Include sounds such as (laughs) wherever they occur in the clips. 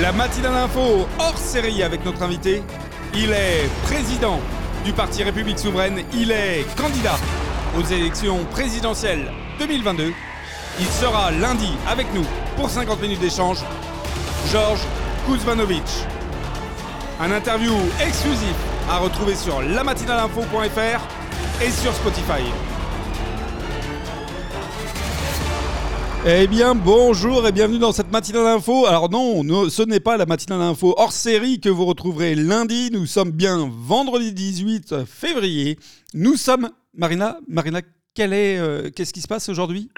La matinale info hors série avec notre invité. Il est président du Parti République Souveraine. Il est candidat aux élections présidentielles 2022. Il sera lundi avec nous pour 50 minutes d'échange. Georges Kuzmanovic. Un interview exclusif à retrouver sur lamatinalinfo.fr et sur Spotify. Eh bien, bonjour et bienvenue dans cette matinale info. Alors non, ce n'est pas la matinale info hors série que vous retrouverez lundi. Nous sommes bien vendredi 18 février. Nous sommes Marina. Marina, quel est, euh, qu'est-ce qui se passe aujourd'hui?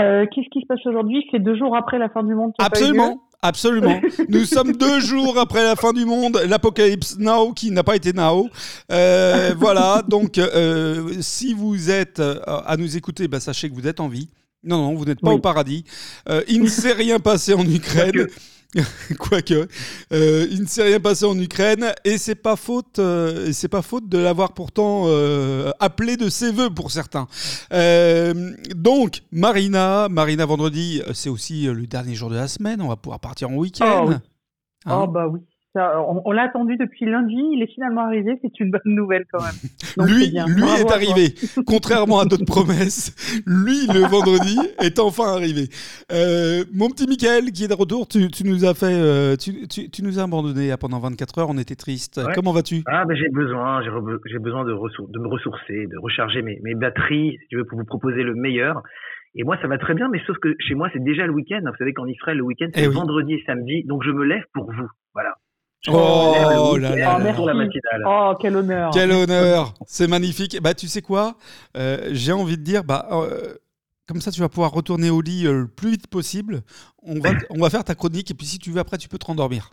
Euh, Qu'est-ce qui se passe aujourd'hui? C'est deux jours après la fin du monde. Absolument. Absolument. (laughs) Nous sommes deux jours après la fin du monde, l'apocalypse now qui n'a pas été now. Euh, voilà, donc si vous êtes à nous écouter, bah, sachez que vous êtes en vie. Non, non, vous n'êtes pas au paradis. Euh, il ne s'est rien passé en Ukraine. (laughs) Quoique, euh, il ne s'est rien passé en Ukraine et c'est pas faute, euh, c'est pas faute de l'avoir pourtant appelé de ses voeux pour certains. donc Marina, Marina vendredi, c'est aussi le dernier jour de la semaine. On va pouvoir partir en week-end. Oh, hein oh bah oui on, l'a attendu depuis lundi, il est finalement arrivé, c'est une bonne nouvelle quand même. lui, lui est arrivé, contrairement à d'autres (laughs) promesses. Lui, le (laughs) vendredi, est enfin arrivé. Euh, mon petit Michael, qui est de retour, tu, nous as fait, euh, tu, nous as abandonné pendant 24 heures, on était triste. Comment vas-tu? Ah ben j'ai besoin, j'ai besoin de, de, me ressourcer, de recharger mes, mes batteries, si tu veux, pour vous proposer le meilleur. Et moi, ça va très bien, mais sauf que chez moi, c'est déjà le week-end. Vous savez qu'en Israël, le week-end, c'est eh vendredi et samedi. Donc, je me lève pour vous. Voilà. Oh, là là, Oh, quel honneur. Quel honneur. C'est magnifique. Bah, tu sais quoi? Euh, J'ai envie de dire, bah, euh, comme ça, tu vas pouvoir retourner au lit euh, le plus vite possible. On va, on va faire ta chronique et puis si tu veux, après, tu peux te rendormir.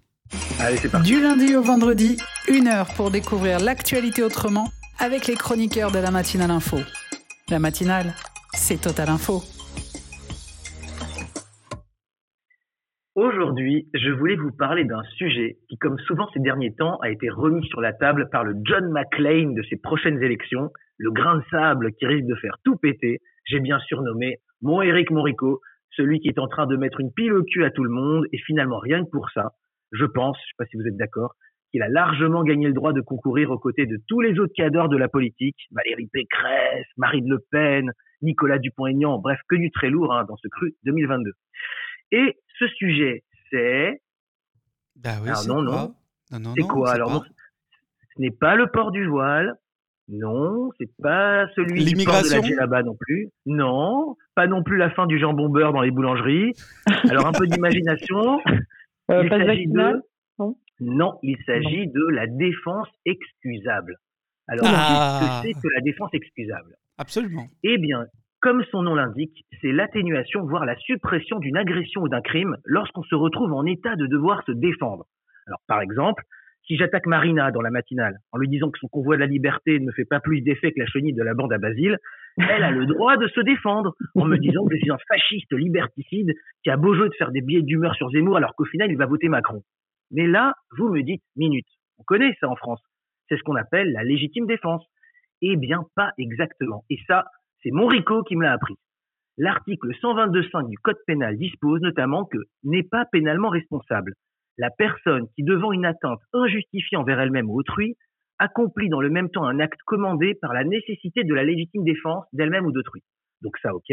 Allez, c'est parti. Du lundi au vendredi, une heure pour découvrir l'actualité autrement avec les chroniqueurs de la matinale info. La matinale, c'est Total Info. Aujourd'hui, je voulais vous parler d'un sujet qui, comme souvent ces derniers temps, a été remis sur la table par le John McClane de ces prochaines élections, le grain de sable qui risque de faire tout péter. J'ai bien surnommé mon Eric Morico, celui qui est en train de mettre une pile au cul à tout le monde, et finalement rien que pour ça, je pense, je sais pas si vous êtes d'accord, qu'il a largement gagné le droit de concourir aux côtés de tous les autres cadres de la politique, Valérie Pécresse, Marine Le Pen, Nicolas Dupont-Aignan, bref, que du très lourd hein, dans ce cru 2022. Et ce sujet, c'est. Bah oui, c'est non, non. non, c'est quoi Alors, ce n'est pas le port du voile. Non, c'est pas celui du port de la djellaba non plus. Non, pas non plus la fin du jambon beurre dans les boulangeries. Alors un peu d'imagination. (laughs) Euh, il s'agit de non. non, il s'agit de la défense excusable. Alors, ah. qu'est-ce que c'est que la défense excusable? Absolument. Eh bien, comme son nom l'indique, c'est l'atténuation, voire la suppression d'une agression ou d'un crime lorsqu'on se retrouve en état de devoir se défendre. Alors, par exemple, si j'attaque Marina dans la matinale en lui disant que son convoi de la liberté ne fait pas plus d'effet que la chenille de la bande à Basile, elle a le (laughs) droit de se défendre en me disant que je suis un fasciste liberticide qui a beau jeu de faire des billets d'humeur sur Zemmour alors qu'au final il va voter Macron. Mais là, vous me dites, minute, on connaît ça en France. C'est ce qu'on appelle la légitime défense. Eh bien, pas exactement. Et ça, c'est Monrico qui me l'a appris. L'article 122.5 du Code pénal dispose notamment que n'est pas pénalement responsable la personne qui, devant une atteinte injustifiée envers elle-même ou autrui, accomplit dans le même temps un acte commandé par la nécessité de la légitime défense d'elle-même ou d'autrui. Donc ça, ok.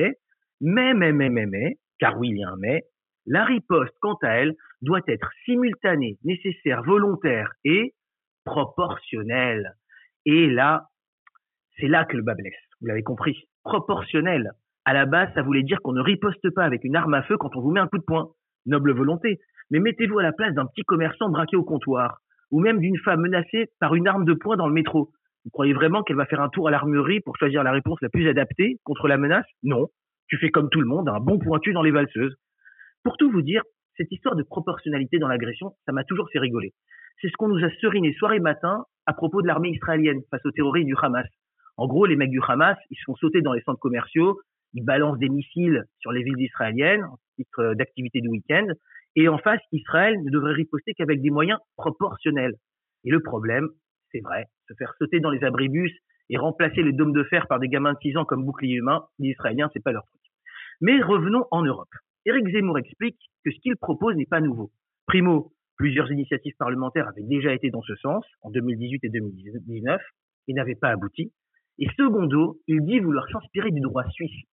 Mais, mais, mais, mais, mais, car oui, il y a un mais, la riposte, quant à elle, doit être simultanée, nécessaire, volontaire et proportionnelle. Et là, c'est là que le bas blesse. Vous l'avez compris proportionnel. À la base, ça voulait dire qu'on ne riposte pas avec une arme à feu quand on vous met un coup de poing. Noble volonté. Mais mettez-vous à la place d'un petit commerçant braqué au comptoir, ou même d'une femme menacée par une arme de poing dans le métro. Vous croyez vraiment qu'elle va faire un tour à l'armurerie pour choisir la réponse la plus adaptée contre la menace? Non. Tu fais comme tout le monde, un bon pointu dans les valseuses. Pour tout vous dire, cette histoire de proportionnalité dans l'agression, ça m'a toujours fait rigoler. C'est ce qu'on nous a seriné soir et matin à propos de l'armée israélienne face aux terroristes du Hamas. En gros, les mecs du Hamas, ils se font sauter dans les centres commerciaux, ils balancent des missiles sur les villes israéliennes en titre d'activité du week-end, et en face, Israël ne devrait riposter qu'avec des moyens proportionnels. Et le problème, c'est vrai, se faire sauter dans les abribus et remplacer les dômes de fer par des gamins de 6 ans comme bouclier humain, les Israéliens, c'est pas leur truc. Mais revenons en Europe. Éric Zemmour explique que ce qu'il propose n'est pas nouveau. Primo, plusieurs initiatives parlementaires avaient déjà été dans ce sens, en 2018 et 2019, et n'avaient pas abouti. Et secondo, il dit vouloir s'inspirer du droit suisse.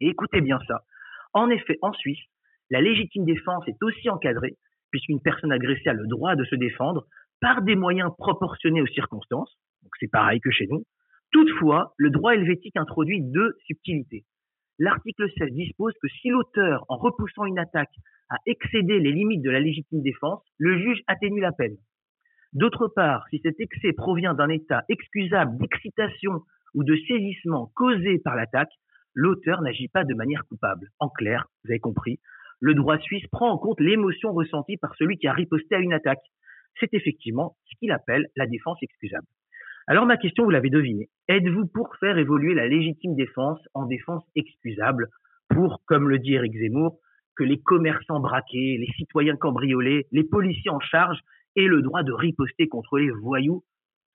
Et écoutez bien ça. En effet, en Suisse, la légitime défense est aussi encadrée, puisqu'une personne agressée a le droit de se défendre par des moyens proportionnés aux circonstances. Donc c'est pareil que chez nous. Toutefois, le droit helvétique introduit deux subtilités. L'article 16 dispose que si l'auteur, en repoussant une attaque, a excédé les limites de la légitime défense, le juge atténue la peine. D'autre part, si cet excès provient d'un état excusable d'excitation ou de saisissement causé par l'attaque, l'auteur n'agit pas de manière coupable. En clair, vous avez compris, le droit suisse prend en compte l'émotion ressentie par celui qui a riposté à une attaque. C'est effectivement ce qu'il appelle la défense excusable. Alors ma question, vous l'avez deviné, êtes-vous pour faire évoluer la légitime défense en défense excusable pour, comme le dit Eric Zemmour, que les commerçants braqués, les citoyens cambriolés, les policiers en charge aient le droit de riposter contre les voyous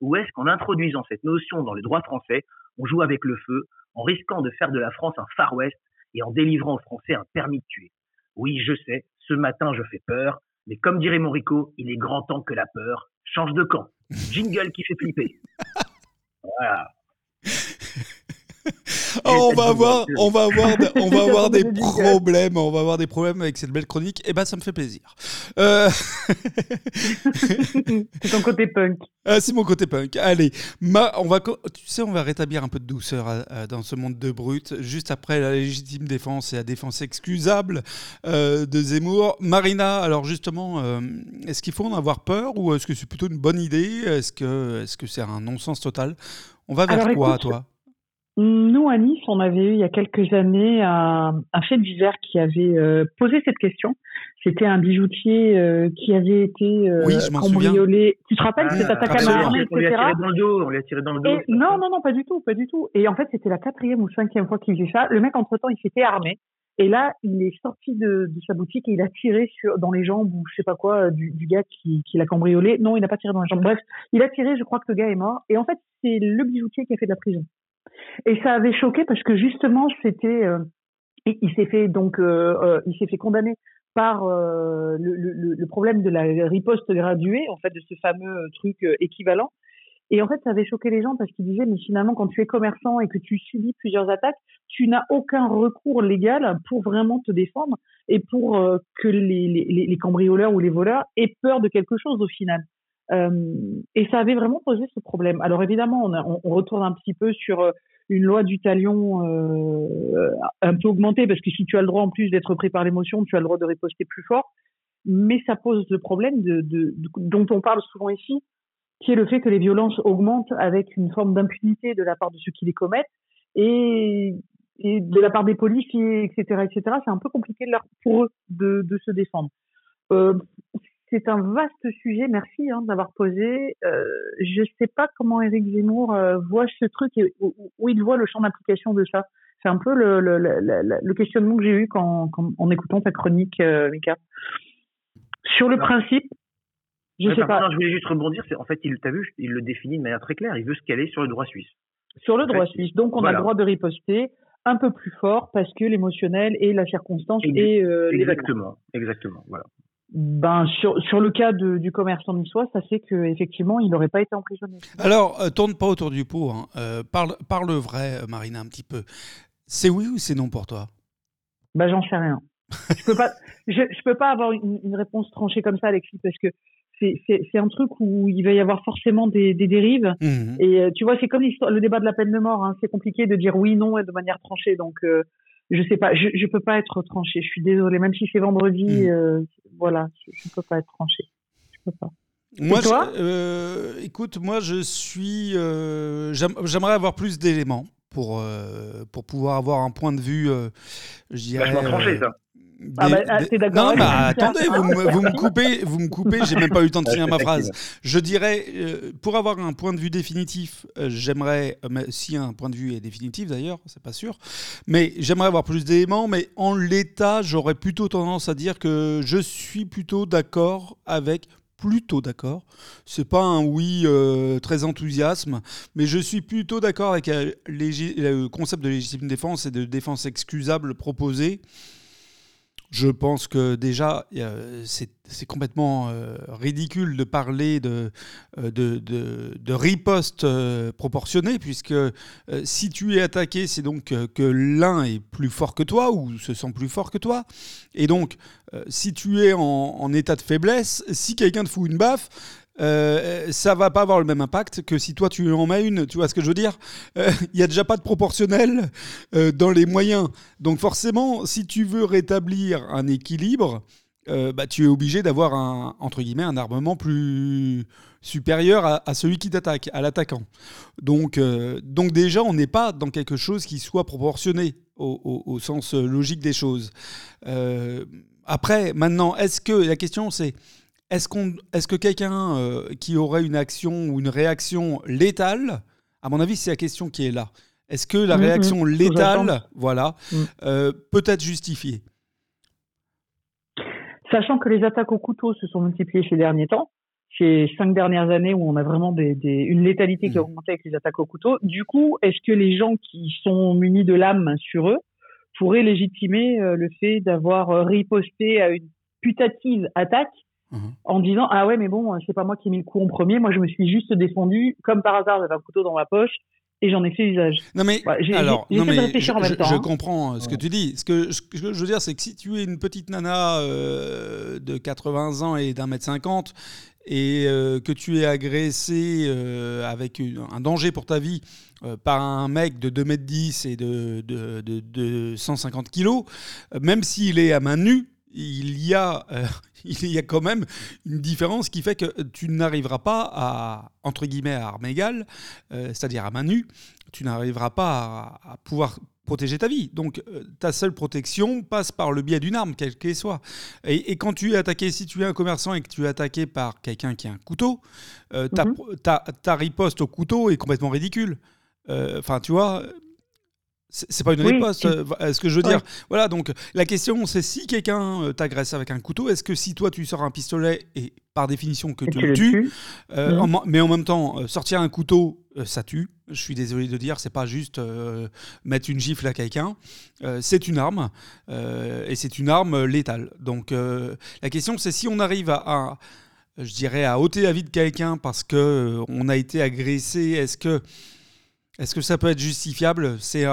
Ou est-ce qu'en introduisant cette notion dans le droit français, on joue avec le feu en risquant de faire de la France un Far West et en délivrant aux Français un permis de tuer? Oui, je sais, ce matin je fais peur, mais comme dirait Morico, il est grand temps que la peur change de camp. Jingle qui fait flipper. (laughs) Voilà. Oh, on va avoir, on va (laughs) avoir, on va avoir des problèmes, on va avoir des problèmes avec cette belle chronique. Et eh ben, ça me fait plaisir. Euh... (laughs) c'est ton côté punk. Ah, c'est mon côté punk. Allez, ma, on va, tu sais, on va rétablir un peu de douceur euh, euh, dans ce monde de brut. Juste après la légitime défense et la défense excusable euh, de Zemmour. Marina, alors justement, est-ce qu'il faut en avoir peur ou est-ce que c'est plutôt une bonne idée? Est-ce que, est-ce que c'est un non-sens total? On va vers quoi, toi? Nous, à Nice, on avait eu il y a quelques années un, un fait divers qui avait euh, posé cette question. C'était un bijoutier euh, qui avait été euh, cambriolé. Tu te rappelles cette attaque à main armée, etc. On lui a tiré dans le dos. On lui a tiré dans le dos. non, non, non, pas du tout, pas du tout. Et en fait, c'était la quatrième ou cinquième fois qu'il faisait ça. Le mec, entre-temps, il s'était armé. Et là, il est sorti de, de, sa boutique et il a tiré sur, dans les jambes ou je sais pas quoi du, du gars qui, qui l'a cambriolé. Non, il n'a pas tiré dans les jambes. Bref, il a tiré. Je crois que le gars est mort. Et en fait, c'est le bijoutier qui a fait de la prison. Et ça avait choqué parce que justement, c'était, euh, il, s'est fait donc, euh, euh, il s'est fait condamner par le, problème de la riposte graduée, en fait, de ce fameux truc équivalent. Et en fait, ça avait choqué les gens parce qu'ils disaient, mais finalement, quand tu es commerçant et que tu subis plusieurs attaques, tu n'as aucun recours légal pour vraiment te défendre et pour que les, cambrioleurs ou les voleurs aient peur de quelque chose au final. Euh, et ça avait vraiment posé ce problème. Alors évidemment, on, retourne un petit peu sur euh, une loi du talion euh, un peu augmentée, parce que si tu as le droit en plus d'être pris par l'émotion, tu as le droit de riposter plus fort. Mais ça pose le problème dont on parle souvent ici, qui est le fait que les violences augmentent avec une forme d'impunité de la part de ceux qui les commettent et, de la part des policiers, etc., etc. C'est un peu compliqué pour eux de, se défendre. C'est un vaste sujet. Merci hein, d'avoir posé. Euh, je ne sais pas comment Éric Zemmour euh, voit ce truc et où, il voit le champ d'application de ça. C'est un peu le, le, le, le questionnement que j'ai eu quand, quand, en écoutant ta chronique, euh, Mika. Sur le principe, je ne sais pas. je voulais juste rebondir. En fait, il t'a vu, il le définit de manière très claire. Il veut se caler sur le droit suisse. Sur le droit suisse. Donc, on a le droit de riposter un peu plus fort parce que l'émotionnel et la circonstance et euh, exactement, exactement. Voilà. Ben, sur, sur le cas de, du commerçant niçois, ça fait qu'effectivement, il n'aurait pas été emprisonné. Alors, euh, tourne pas autour du pot. Hein. Euh, parle, parle vrai, euh, Marina, un petit peu. C'est oui ou c'est non pour toi? Ben, j'en sais rien. je peux pas, (laughs) je, je, peux pas avoir une, une, réponse tranchée comme ça, Alexis, parce que c'est un truc où il va y avoir forcément des, des dérives. Mmh Et tu vois, c'est comme le débat de la peine de mort. Hein. C'est compliqué de dire oui, non, de manière tranchée. Donc, je sais pas, je, je peux pas être tranché. Je suis désolée, même si c'est vendredi, hmm. euh, voilà, je, ne peux pas être tranché. Je peux pas. Moi, euh, écoute, moi je suis, euh, j'aimerais avoir plus d'éléments pour pour pouvoir avoir un point de vue, je dirais. tranché ça. Ah bah, ah, non, mais attendez, vous me, vous me, coupez, vous me coupez, j'ai même pas eu le temps de finir ma phrase. Je dirais, euh, pour avoir un point de vue définitif, euh, j'aimerais, euh, si un point de vue est définitif d'ailleurs, c'est pas sûr, mais j'aimerais avoir plus d'éléments, mais en l'état, j'aurais plutôt tendance à dire que je suis plutôt d'accord avec plutôt d'accord. C'est pas un oui très enthousiasme, mais je suis plutôt d'accord avec le concept de légitime défense et de défense excusable proposé je pense que déjà, c'est complètement euh, ridicule de parler de, euh, de, de, riposte euh, proportionnée, puisque si tu es attaqué, c'est donc que l'un est plus fort que toi ou se sent plus fort que toi. Et donc, si tu es en, en état de faiblesse, si quelqu'un te fout une baffe, euh, ça va pas avoir le même impact que si toi tu en mets une. Tu vois ce que je veux dire? Euh, Il y a déjà pas de proportionnel euh, dans les moyens. Donc forcément, si tu veux rétablir un équilibre, bah, tu es obligé d'avoir un entre guillemets un armement plus supérieur à, celui qui t'attaque, à l'attaquant. Donc, donc déjà, on n'est pas dans quelque chose qui soit proportionné au sens logique des choses. après, maintenant, est-ce que la question c'est est-ce, qu'on, est-ce que quelqu'un euh, qui aurait une action ou une réaction létale, à mon avis, c'est la question qui est là. Est-ce que la mm-hmm. réaction létale, voilà, mm. euh, peut être justifiée Sachant que les attaques au couteau se sont multipliées ces derniers temps, ces cinq dernières années où on a vraiment une létalité qui a mm. augmenté avec les attaques au couteau, du coup, est-ce que les gens qui sont munis de l'âme sur eux pourraient légitimer euh, le fait d'avoir riposté à une putative attaque En disant ah ouais mais bon c'est pas moi qui ai mis le coup en premier moi je me suis juste défendu comme par hasard j'avais un couteau dans ma poche et j'en ai fait usage. Non mais alors non mais je, je hein. comprends euh, ce que tu dis. Ce que, je veux dire c'est que si tu es une petite nana euh, de 80 ans et d'un mètre 50 et euh, que tu es agressé avec un danger pour ta vie par un mec de 2 mètres 10 et de, de, de, de 150 kilos, même s'il est à main nue, il y, a, euh, (laughs) il y a quand même une différence qui fait que tu n'arriveras pas à, entre guillemets, à armes égales, euh, c'est-à-dire à main nue, tu n'arriveras pas à, pouvoir protéger ta vie. Donc euh, ta seule protection passe par le biais d'une arme, quelle qu'elle soit. Et, quand tu es attaqué, si tu es un commerçant et que tu es attaqué par quelqu'un qui a un couteau, ta, mhm. ta, riposte au couteau est complètement ridicule. Enfin, tu vois, c'est pas une riposte, euh, ce que je veux dire. Voilà, donc la question c'est si quelqu'un euh, t'agresse avec un couteau, est-ce que si toi tu sors un pistolet et par définition que tu le tues, euh, mhm. mais en même temps sortir un couteau, ça tue. Je suis désolé de dire, c'est pas juste mettre une gifle à quelqu'un, c'est une arme et c'est une arme létale. Donc la question c'est si on arrive à, je dirais, à ôter la vie de quelqu'un parce que on a été agressé, est-ce que est-ce que ça peut être justifiable? C'est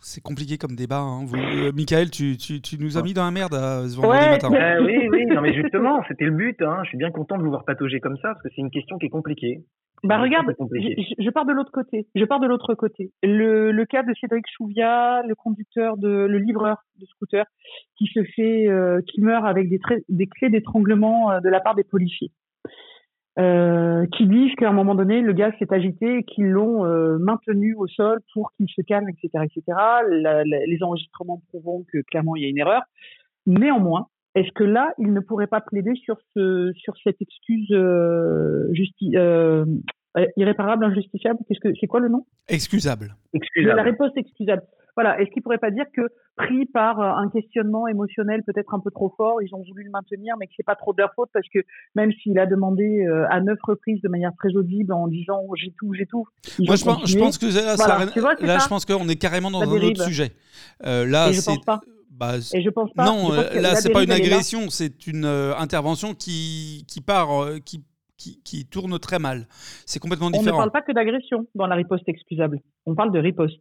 c'est compliqué comme débat. Hein. Euh, Michael, tu, tu, tu, nous as mis dans la merde à ce vendredi matin. Euh, oui, oui, non, mais justement, c'était le but. Hein. Je suis bien content de vous voir patauger comme ça parce que c'est une question qui est compliquée. Bah regarde, je, je, pars de l'autre côté. Je pars de l'autre côté. Le, le, cas de Cédric Chouvia, le conducteur de, le livreur de scooter, qui se fait, euh, qui meurt avec des, des clés d'étranglement de la part des policiers. Euh, qui disent qu'à un moment donné, le gaz s'est agité et qu'ils l'ont euh, maintenu au sol pour qu'il se calme, etc., etc. les enregistrements prouvent que clairement il y a une erreur. Néanmoins, est-ce que là, il ne pourrait pas plaider sur ce sur cette excuse euh, euh irréparable, injustifiable? Qu'est-ce que c'est quoi le nom? Excusable. Excusable. La réponse excusable. Voilà. Est-ce qu'il pourrait pas dire que pris par euh, un questionnement émotionnel peut-être un peu trop fort, ils ont voulu le maintenir, mais que c'est pas trop de leur faute parce que même s'il a demandé euh, à neuf reprises de manière très audible en disant oh, j'ai tout, j'ai tout. Moi, je pense, je pense, que là, là je pense qu'on est carrément dans un autre sujet. Euh, là, pas. Bah, et je pense pas. Non, là, c'est pas une agression, c'est une intervention qui, qui part, qui qui, qui, tourne très mal. C'est complètement différent. On ne parle pas que d'agression dans la riposte excusable. On parle de riposte.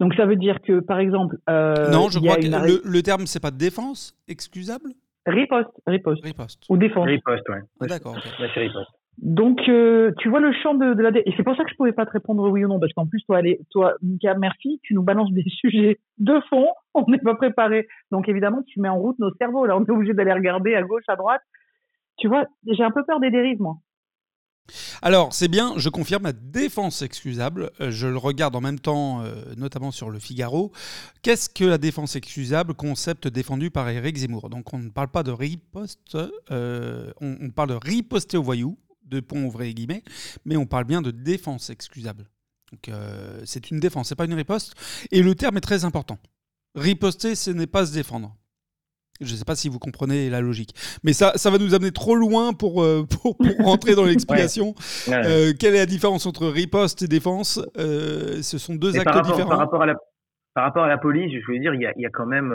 Donc ça veut dire que, par exemple... Euh, non, je crois que le, le, terme, c'est pas défense excusable? Riposte, riposte. Riposte. Ou défense. Riposte, ouais. Ah, d'accord. c'est riposte. Donc, euh, tu vois le champ de, de la... Et c'est pour ça que je pouvais pas te répondre oui ou non, parce qu'en plus, toi, allez, toi, Mika, merci, tu nous balances des (laughs) sujets de fond, on n'est pas préparé. Donc, évidemment, tu mets en route nos cerveaux. Là, on est obligé d'aller regarder à gauche, à droite. Tu vois, j'ai un peu peur des dérives, moi. Alors, c'est bien, je confirme la défense excusable. Euh, je le regarde en même temps, euh, notamment sur le Figaro. Qu'est-ce que la défense excusable Concept défendu par Eric Zemmour? Donc, on ne parle pas de riposte, euh, on, parle de riposter aux voyous, de pont ouvrés guillemets, mais on parle bien de défense excusable. Donc, c'est une défense, c'est pas une riposte. Et le terme est très important. Riposter, ce n'est pas se défendre. Je ne sais pas si vous comprenez la logique. Mais ça, ça va nous amener trop loin pour, euh, (laughs) pour, rentrer dans l'explication. Euh, quelle est la différence entre riposte et défense? Euh, Ce sont deux actes différents. Par rapport, à la, par rapport à la police, je voulais dire, il y a, il y a quand même,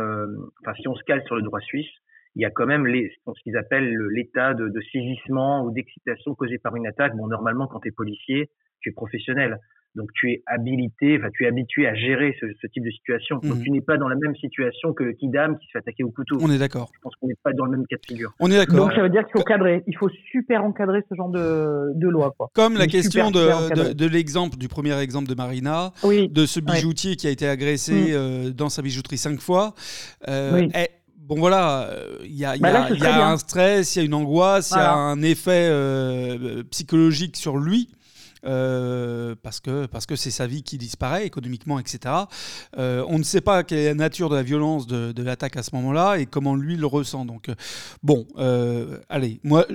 enfin, si on se cale sur le droit suisse, il y a quand même les, ce qu'ils appellent l'état de, de saisissement ou d'excitation causé par une attaque. Bon, normalement, quand tu es policier, tu es professionnel. Donc tu es habilité, enfin tu es habitué à gérer ce, ce type de situation. Donc mhm. tu n'es pas dans la même situation que le kidam qui se fait attaquer au couteau. On est d'accord. Je pense qu'on n'est pas dans le même cas de figure. On est d'accord. Donc ça veut dire qu'il faut cadrer, il faut super encadrer ce genre de, de loi. Quoi. Comme la question de, de, de l'exemple, du premier exemple de Marina, oui. de ce bijoutier qui a été agressé mm. euh, dans sa bijouterie cinq fois. Euh, oui. est, Bon voilà, il y a, bah là, y a un stress, il y a une angoisse, il voilà. y a un effet euh, psychologique sur lui. Euh, parce que parce que c'est sa vie qui disparaît économiquement, etc. Euh, on ne sait pas quelle est la nature de la violence de, de l'attaque à ce moment-là et comment lui le ressent. Donc euh, bon, euh, allez, moi,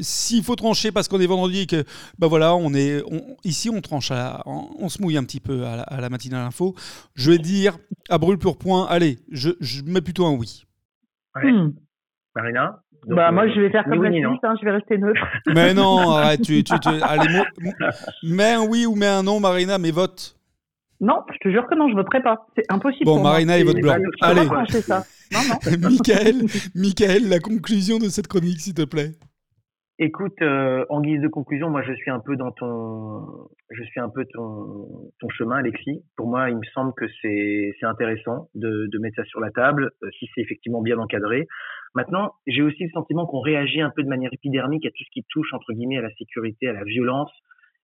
s'il faut trancher parce qu'on est vendredi et que bah voilà, on est on, ici on tranche, à, on, on, se mouille un petit peu à la, à la matinale info. Je vais dire à brûle pour point, allez, je, je mets plutôt un oui. Ouais. Hmm. Marina? Donc, bah, euh, moi, je vais faire comme la Suisse, hein, je vais rester neutre. (laughs) Mais non, (laughs) arrête, tu, tu, tu allez, mets un oui ou mets un non, Marina, mais vote. Non, je te jure que non, je voterai pas. C'est impossible. Bon, Marina, il vote blanc. Allez. Ça. Non, non. (laughs) Michael, Michael, la conclusion de cette chronique, s'il te plaît. Écoute, euh, en guise de conclusion, moi je suis un peu dans ton, je suis un peu ton, ton chemin, Alexis. Pour moi, il me semble que c'est c'est intéressant de, de mettre ça sur la table, euh, si c'est effectivement bien encadré. Maintenant, j'ai aussi le sentiment qu'on réagit un peu de manière épidermique à tout ce qui touche entre guillemets à la sécurité, à la violence.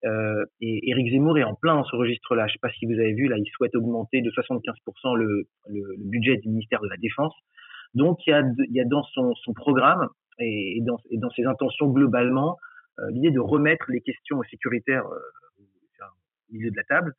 Euh, et Éric Zemmour est en plein dans ce registre-là. Je sais pas si vous avez vu, là, il souhaite augmenter de 75% le, le, le budget du ministère de la Défense. Donc, il y a, il y a dans son, son programme et, dans, et dans ses intentions globalement, euh, l'idée de remettre les questions sécuritaires euh, au milieu de la table.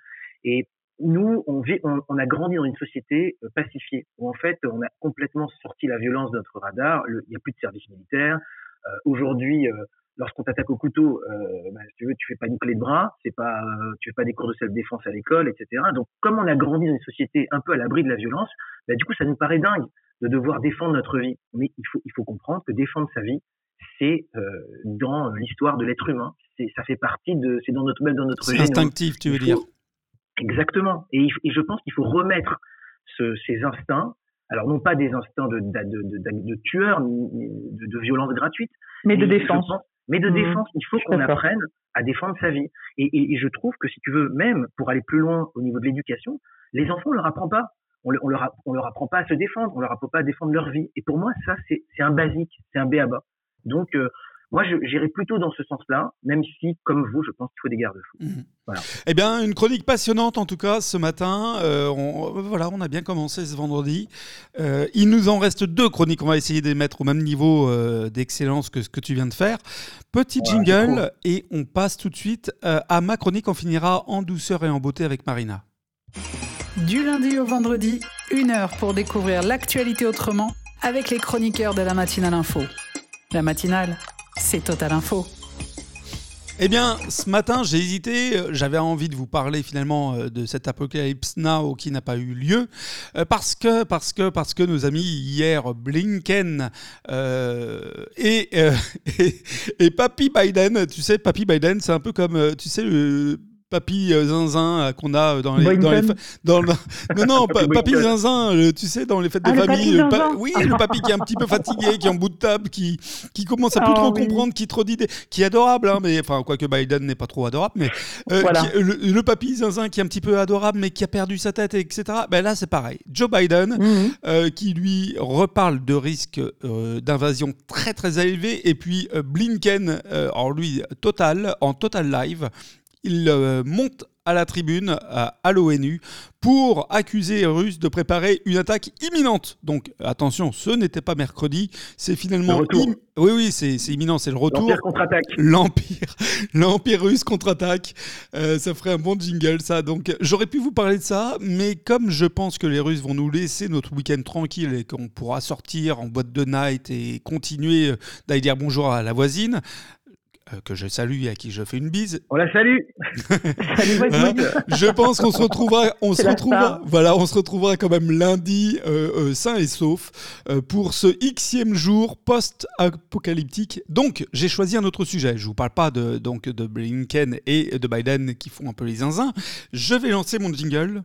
Et nous, on, vit, on, on, a grandi dans une société euh, pacifiée, où en fait, on a complètement sorti la violence de notre radar. Le, il n'y a plus de service militaire. Euh, Aujourd'hui, euh, lorsqu'on t'attaque au couteau, euh, bah, si tu veux, tu fais pas une clé de bras, c'est pas, tu fais pas des cours de self-défense à l'école, etc. Donc, comme on a grandi dans une société un peu à l'abri de la violence, bah, du coup, ça nous paraît dingue de devoir défendre notre vie. Mais il faut, il faut comprendre que défendre sa vie, c'est euh, dans l'histoire de l'être humain. C'est, ça fait partie de, c'est dans notre, dans notre C'est instinctif, tu veux dire. Exactement. Et, et, je pense qu'il faut remettre ce, ces instincts, alors non pas des instincts de, de, de, de, de tueur, de, de violence gratuite, mais de défense. Pense, mais de mmh. défense, il faut qu'on apprenne à défendre sa vie. Et, et, et, je trouve que si tu veux, même pour aller plus loin au niveau de l'éducation, les enfants, on leur apprend pas on, on, leur, on leur apprend pas à se défendre, on leur apprend pas à défendre leur vie. Et pour moi, ça, c'est un basique, c'est un béaba. Donc, euh, moi, j'irais plutôt dans ce sens-là, même si, comme vous, je pense qu'il faut des garde-fous. Mmh. Voilà. Eh bien, une chronique passionnante en tout cas ce matin. Euh, on, voilà, on a bien commencé ce vendredi. Euh, il nous en reste deux chroniques. On va essayer de les mettre au même niveau euh, d'excellence que ce que tu viens de faire. Petit ouais, jingle et on passe tout de suite euh, à ma chronique. On finira en douceur et en beauté avec Marina. Du lundi au vendredi, une heure pour découvrir l'actualité autrement avec les chroniqueurs de la matinale info. La matinale, c'est Total Info. Eh bien, ce matin, j'ai hésité. J'avais envie de vous parler finalement de cet apocalypse now qui n'a pas eu lieu parce que parce que parce que nos amis hier Blinken euh, et, euh, (laughs) et, et Papy Biden, tu sais, Papy Biden, c'est un peu comme tu sais le papy zinzin qu'on a dans les, dans les dans le, (laughs) non non pa, papy zinzin le, tu sais dans les fêtes de ah, famille le pa, oui le (laughs) papy qui est un petit peu fatigué qui est en bout de table qui qui commence à plus oh, trop oui. comprendre qui trop d'idées qui est adorable hein, mais enfin quoique Biden n'est pas trop adorable mais euh, voilà. qui, le, papy zinzin qui est un petit peu adorable mais qui a perdu sa tête etc ben là c'est pareil Joe Biden mm -hmm. euh, qui lui reparle de risques euh, d'invasion très très élevés et puis euh, Blinken alors lui total en total live il euh, monte à la tribune à, à l'ONU pour accuser les Russes de préparer une attaque imminente. Donc attention, ce n'était pas mercredi, c'est finalement im... oui oui c'est imminent, c'est le retour. L'empire contre-attaque. L'empire, (laughs) l'empire russe contre-attaque. Euh, ça ferait un bon jingle ça. Donc j'aurais pu vous parler de ça, mais comme je pense que les Russes vont nous laisser notre week-end tranquille et qu'on pourra sortir en boîte de night et continuer euh, d'aller dire bonjour à la voisine, euh, que je salue et à qui je fais une bise. On la salue. (laughs) Salut hein je pense qu'on se retrouvera, on se retrouvera, voilà, on se retrouvera quand même lundi euh, euh, sain et sauf pour ce xème jour post-apocalyptique. Donc, j'ai choisi un autre sujet. Je vous parle pas de donc de Blinken et de Biden qui font un peu les zinzins. Je vais lancer mon jingle.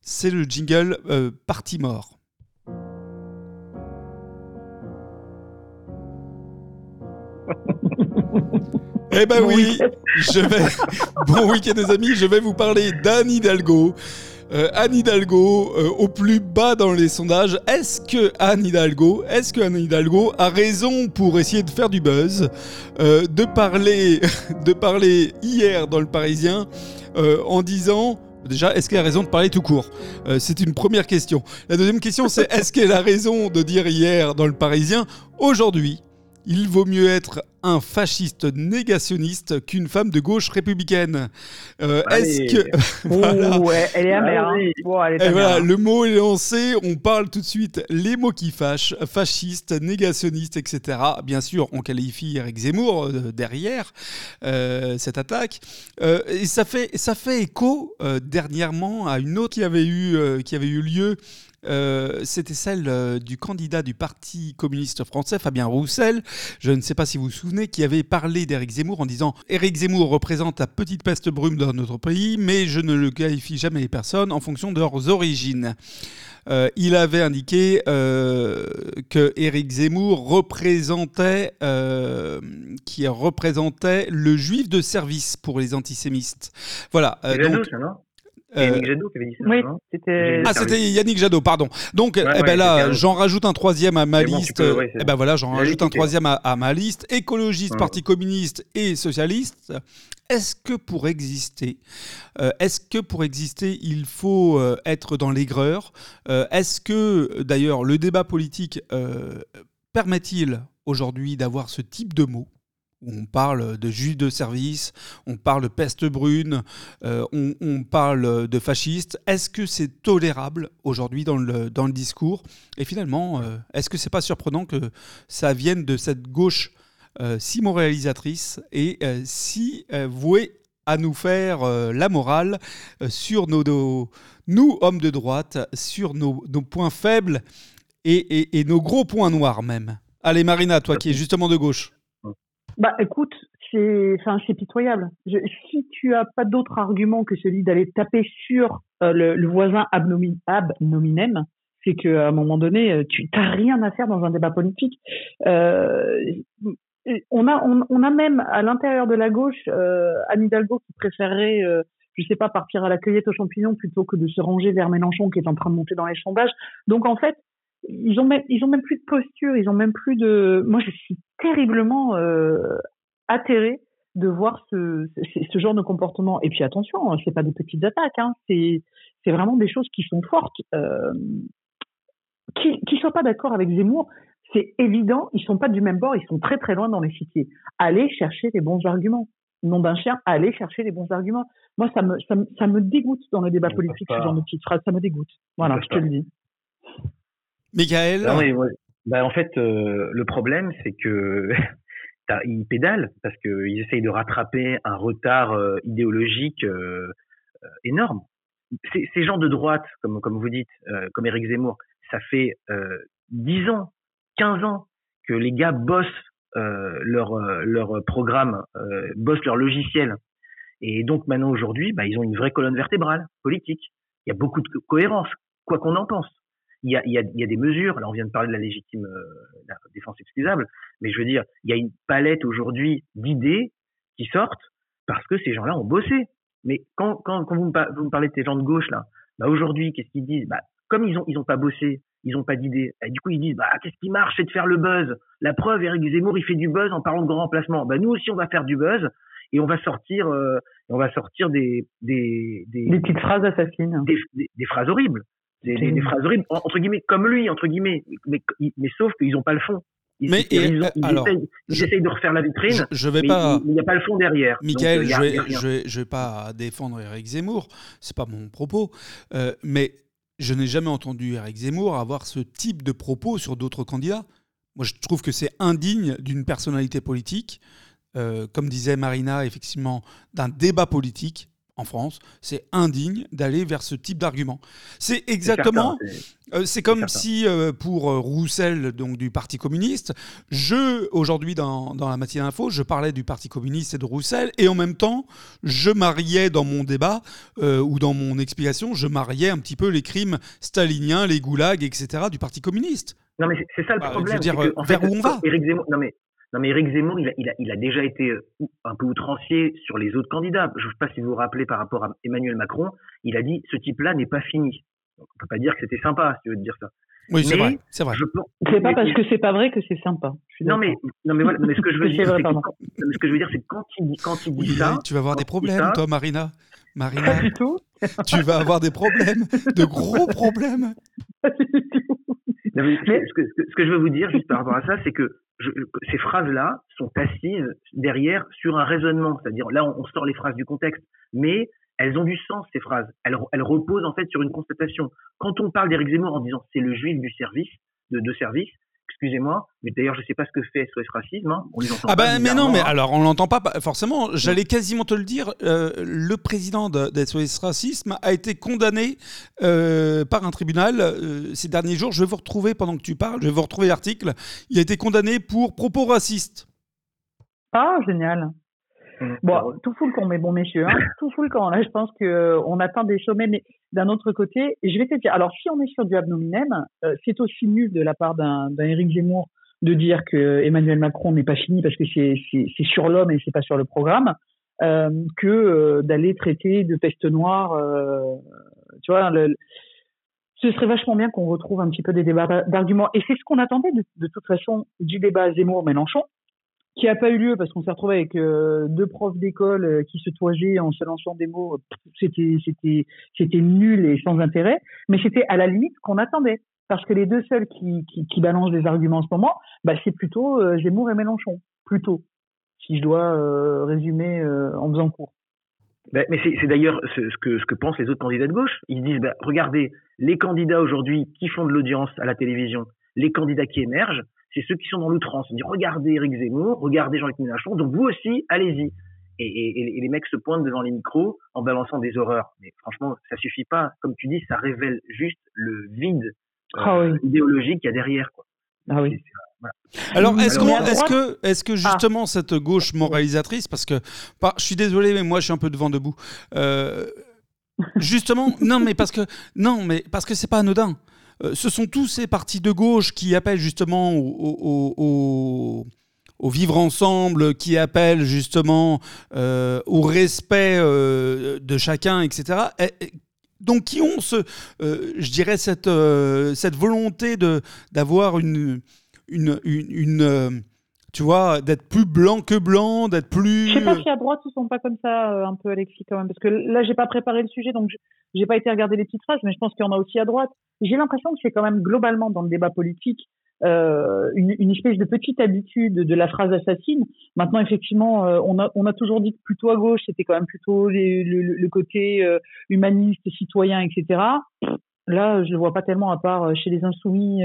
c'est le jingle Parti mort. (laughs) Eh ben oui, je vais. Bon week-end, les amis. Je vais vous parler d'Anne Hidalgo. Euh, Anne Hidalgo euh, au plus bas dans les sondages. Est-ce que Anne Hidalgo, est-ce que Anne Hidalgo a raison pour essayer de faire du buzz, euh, de parler, (laughs) de parler hier dans le Parisien en disant Déjà, est-ce qu'elle a raison de parler tout court? C'est une première question. La deuxième question, c'est est-ce qu'elle a raison de dire hier dans le Parisien, aujourd'hui, il vaut mieux être un fasciste négationniste qu'une femme de gauche républicaine. Euh, est-ce que (laughs) ouais, elle est amère. Hein. le mot est lancé. On parle tout de suite les mots qui fâchent fasciste, négationniste, etc. Bien sûr, on qualifie Eric Zemmour euh, derrière euh, cette attaque. et ça fait ça fait écho dernièrement à une autre qui avait eu qui avait eu lieu euh, c'était celle euh, du candidat du Parti communiste français, Fabien Roussel. Je ne sais pas si vous vous souvenez, qui avait parlé d'Éric Zemmour en disant Éric Zemmour représente la petite peste brume dans notre pays, mais je ne le qualifie jamais les personnes en fonction de leurs origines. Euh, il avait indiqué que Éric Zemmour représentait, qui représentait le juif de service pour les antisémites. Voilà. donc, Yannick euh, Jadot qui avait dit ça. Oui, c'était. Ah, c'était Yannick Jadot, pardon. Donc, eh ben là, j'en rajoute un troisième à ma liste. eh ben voilà, j'en rajoute un troisième à, ma liste. Écologiste, Parti communiste et socialiste. Est-ce que pour exister, euh, est-ce que pour exister, il faut euh, être dans l'aigreur? Est-ce que, d'ailleurs, le débat politique permet-il aujourd'hui d'avoir ce type de mots? Où on parle de juifs de service, on parle de peste brune, euh, on, parle de fascistes. Est-ce que c'est tolérable aujourd'hui dans le, dans le discours? Et finalement, euh, est-ce que c'est pas surprenant que ça vienne de cette gauche euh, si moralisatrice et si vouée à nous faire la morale sur nos, nous, hommes de droite, sur nos, points faibles et, et nos gros points noirs même? Allez Marina, toi qui es justement de gauche. Bah, écoute, c'est, enfin, c'est pitoyable. si tu as pas d'autre argument que celui d'aller taper sur euh, le, voisin ab, nominem, c'est qu'à un moment donné, euh, tu n'as rien à faire dans un débat politique. Euh, on a, on, a même à l'intérieur de la gauche euh, Anne qui préférerait, euh, je sais pas, partir à la cueillette aux champignons plutôt que de se ranger vers Mélenchon qui est en train de monter dans les sondages. Donc en fait, ils ont même ils ont même plus de posture, ils ont même plus de. Moi, je suis terriblement euh, atterrée de voir ce, ce, genre de comportement. Et puis attention, hein, c'est pas des petites attaques, hein, c'est c'est vraiment des choses qui sont fortes. Euh, qui qui soient pas d'accord avec Zemmour, c'est évident, ils sont pas du même bord, ils sont très très loin dans les l'échiquier. Allez chercher les bons arguments. Nom d'un chien, allez chercher les bons arguments. Moi, ça me, ça me, ça me dégoûte dans le débat politique, ce genre de petites phrases, ça me dégoûte. Voilà, je te le dis. Michael bah, En fait, euh, le problème, c'est que (laughs) ils pédalent parce qu'ils essayent de rattraper un retard euh, idéologique euh, énorme. Ces gens de droite, comme, comme vous dites, comme Éric Zemmour, ça fait 10 ans, 15 ans que les gars bossent leur, leur programme, bossent leur logiciel. Et donc maintenant, aujourd'hui, bah, ils ont une vraie colonne vertébrale politique. Il y a beaucoup de cohérence, quoi qu'on en pense il y a, il y, a, il y a des mesures. Là, on vient de parler de la légitime euh, la défense excusable, mais je veux dire, il y a une palette aujourd'hui d'idées qui sortent parce que ces gens-là ont bossé. Mais quand, quand, quand vous, me, parlez de ces gens de gauche là, bah aujourd'hui, qu'est-ce qu'ils disent? Bah, Comme ils ont ils ont pas bossé, ils ont pas d'idées. Du coup, ils disent bah qu'est-ce qui marche, c'est de faire le buzz. La preuve, Eric Zemmour, il fait du buzz en parlant de grand remplacement. Bah nous aussi, on va faire du buzz et on va sortir euh, on va sortir des des, des, des petites phrases assassines, des, des phrases horribles des, des, phrases horribles, entre guillemets, comme lui, entre guillemets, mais, mais sauf qu'ils n'ont pas le fond. Ils, mais ils, euh, alors, essayent, de refaire la vitrine. Je, vais pas. Il n'y a pas le fond derrière. Michael, je, vais, je, vais, je vais pas défendre Eric Zemmour, c'est pas mon propos, euh, mais je n'ai jamais entendu Eric Zemmour avoir ce type de propos sur d'autres candidats. Moi, je trouve que c'est indigne d'une personnalité politique, euh, comme disait Marina, effectivement, d'un débat politique en France, c'est indigne d'aller vers ce type d'argument. C'est exactement, euh, c'est comme si euh, pour euh, Roussel, donc du Parti communiste, je aujourd'hui dans, dans la matinée info, je parlais du Parti communiste et de Roussel, et en même temps, je mariais dans mon débat ou dans mon explication, je mariais un petit peu les crimes staliniens, les goulags, etc. du Parti communiste. Non mais c'est ça le bah, problème. dire, vers où on va? Non mais non, mais Éric Zemmour, il a, il, a, il a, déjà été euh, un peu outrancier sur les autres candidats. Je ne sais pas si vous vous rappelez par rapport à Emmanuel Macron, il a dit ce type-là n'est pas fini. On ne peut pas dire que c'était sympa, si tu veux dire ça. Oui, c'est vrai. C'est vrai. C'est pas parce que c'est pas vrai que c'est sympa. Non mais, non mais voilà. Mais ce que je veux (laughs) dire, c'est quand, ce que je veux dire, c'est quand il dit, quand il dit ça. Tu vas avoir des problèmes, toi, Marina. Marina. Pas du tout. tu vas avoir des problèmes, de gros problèmes. (laughs) Pas du tout. Mais, ce, que, ce, que, je veux vous dire, juste par rapport à ça, c'est que ces phrases-là sont assises derrière sur un raisonnement. C'est-à-dire, là, on, sort les phrases du contexte, mais elles ont du sens, ces phrases. Elles, elles reposent en fait sur une constatation. Quand on parle d'Éric Zemmour en disant c'est le juif du service, de, de service, excusez-moi, mais d'ailleurs je sais pas ce que fait SOS Racisme. Hein. On les entend ah ben mais non, mais alors on l'entend pas forcément. J'allais quasiment te le dire. Euh, le président de, SOS Racisme a été condamné euh, par un tribunal euh, ces derniers jours. Je vais vous retrouver pendant que tu parles. Je vais vous retrouver l'article. Il a été condamné pour propos racistes. Ah génial. Mmh. Bon, tout fout le camp, mais bon, messieurs, hein, (laughs) tout fout le camp. Là, je pense qu'on euh, atteint des sommets, mais d'un autre côté, je vais te dire, alors si on est sur du abnominem, euh, c'est aussi nul de la part d'un Éric Zemmour de dire que Emmanuel Macron n'est pas fini parce que c'est sur l'homme et c'est pas sur le programme, euh, que euh, d'aller traiter de peste noire. tu vois, ce serait vachement bien qu'on retrouve un petit peu des débats d'arguments. Et c'est ce qu'on attendait de, de, toute façon du débat Zemmour-Mélenchon qui n'a pas eu lieu parce qu'on s'est retrouvé avec euh, deux profs d'école euh, qui se toisaient en se lançant des mots. C'était c'était c'était nul et sans intérêt, mais c'était à la limite qu'on attendait parce que les deux seuls qui, qui, balancent des arguments en ce moment, bah, c'est plutôt euh, Zemmour et Mélenchon, plutôt, si je dois résumer en faisant court. Ben, mais c'est d'ailleurs ce, que, ce que pensent les autres candidats de gauche. Ils disent, bah, regardez, les candidats aujourd'hui qui font de l'audience à la télévision, les candidats qui émergent, c'est ceux qui sont dans l'outrance. On dit regardez Eric Zemmour, regardez Jean-Luc Mélenchon, donc vous aussi, allez-y. Et, les mecs se pointent devant les micros en balançant des horreurs. Mais franchement, ça suffit pas. Comme tu dis, ça révèle juste le vide euh, ah idéologique qu'il y a derrière. Quoi. Ah oui. Alors, est-ce que, est que ah. justement cette gauche moralisatrice, parce que je suis désolé, mais moi je suis un peu devant debout. Euh, justement, non, mais parce que non, mais parce que c'est pas anodin. Euh, ce sont tous ces partis de gauche qui appellent justement au, vivre ensemble, qui appellent justement euh, au respect euh, de chacun, etc. donc qui ont ce, je dirais cette, cette volonté de d'avoir une, une, une tu vois, d'être plus blanc que blanc, d'être plus. Je sais pas si à droite ils sont pas comme ça, euh, un peu Alexis quand même, parce que là j'ai pas préparé le sujet, donc j'ai pas été regarder les petites phrases, mais je pense qu'il y en a aussi à droite. J'ai l'impression que c'est quand même globalement dans le débat politique euh, une, une, espèce de petite habitude de la phrase assassine. Maintenant, effectivement, euh, on, a, on a toujours dit que plutôt à gauche, c'était quand même plutôt le, le, côté euh, humaniste, citoyen, etc. Là, je le vois pas tellement à part chez les insoumis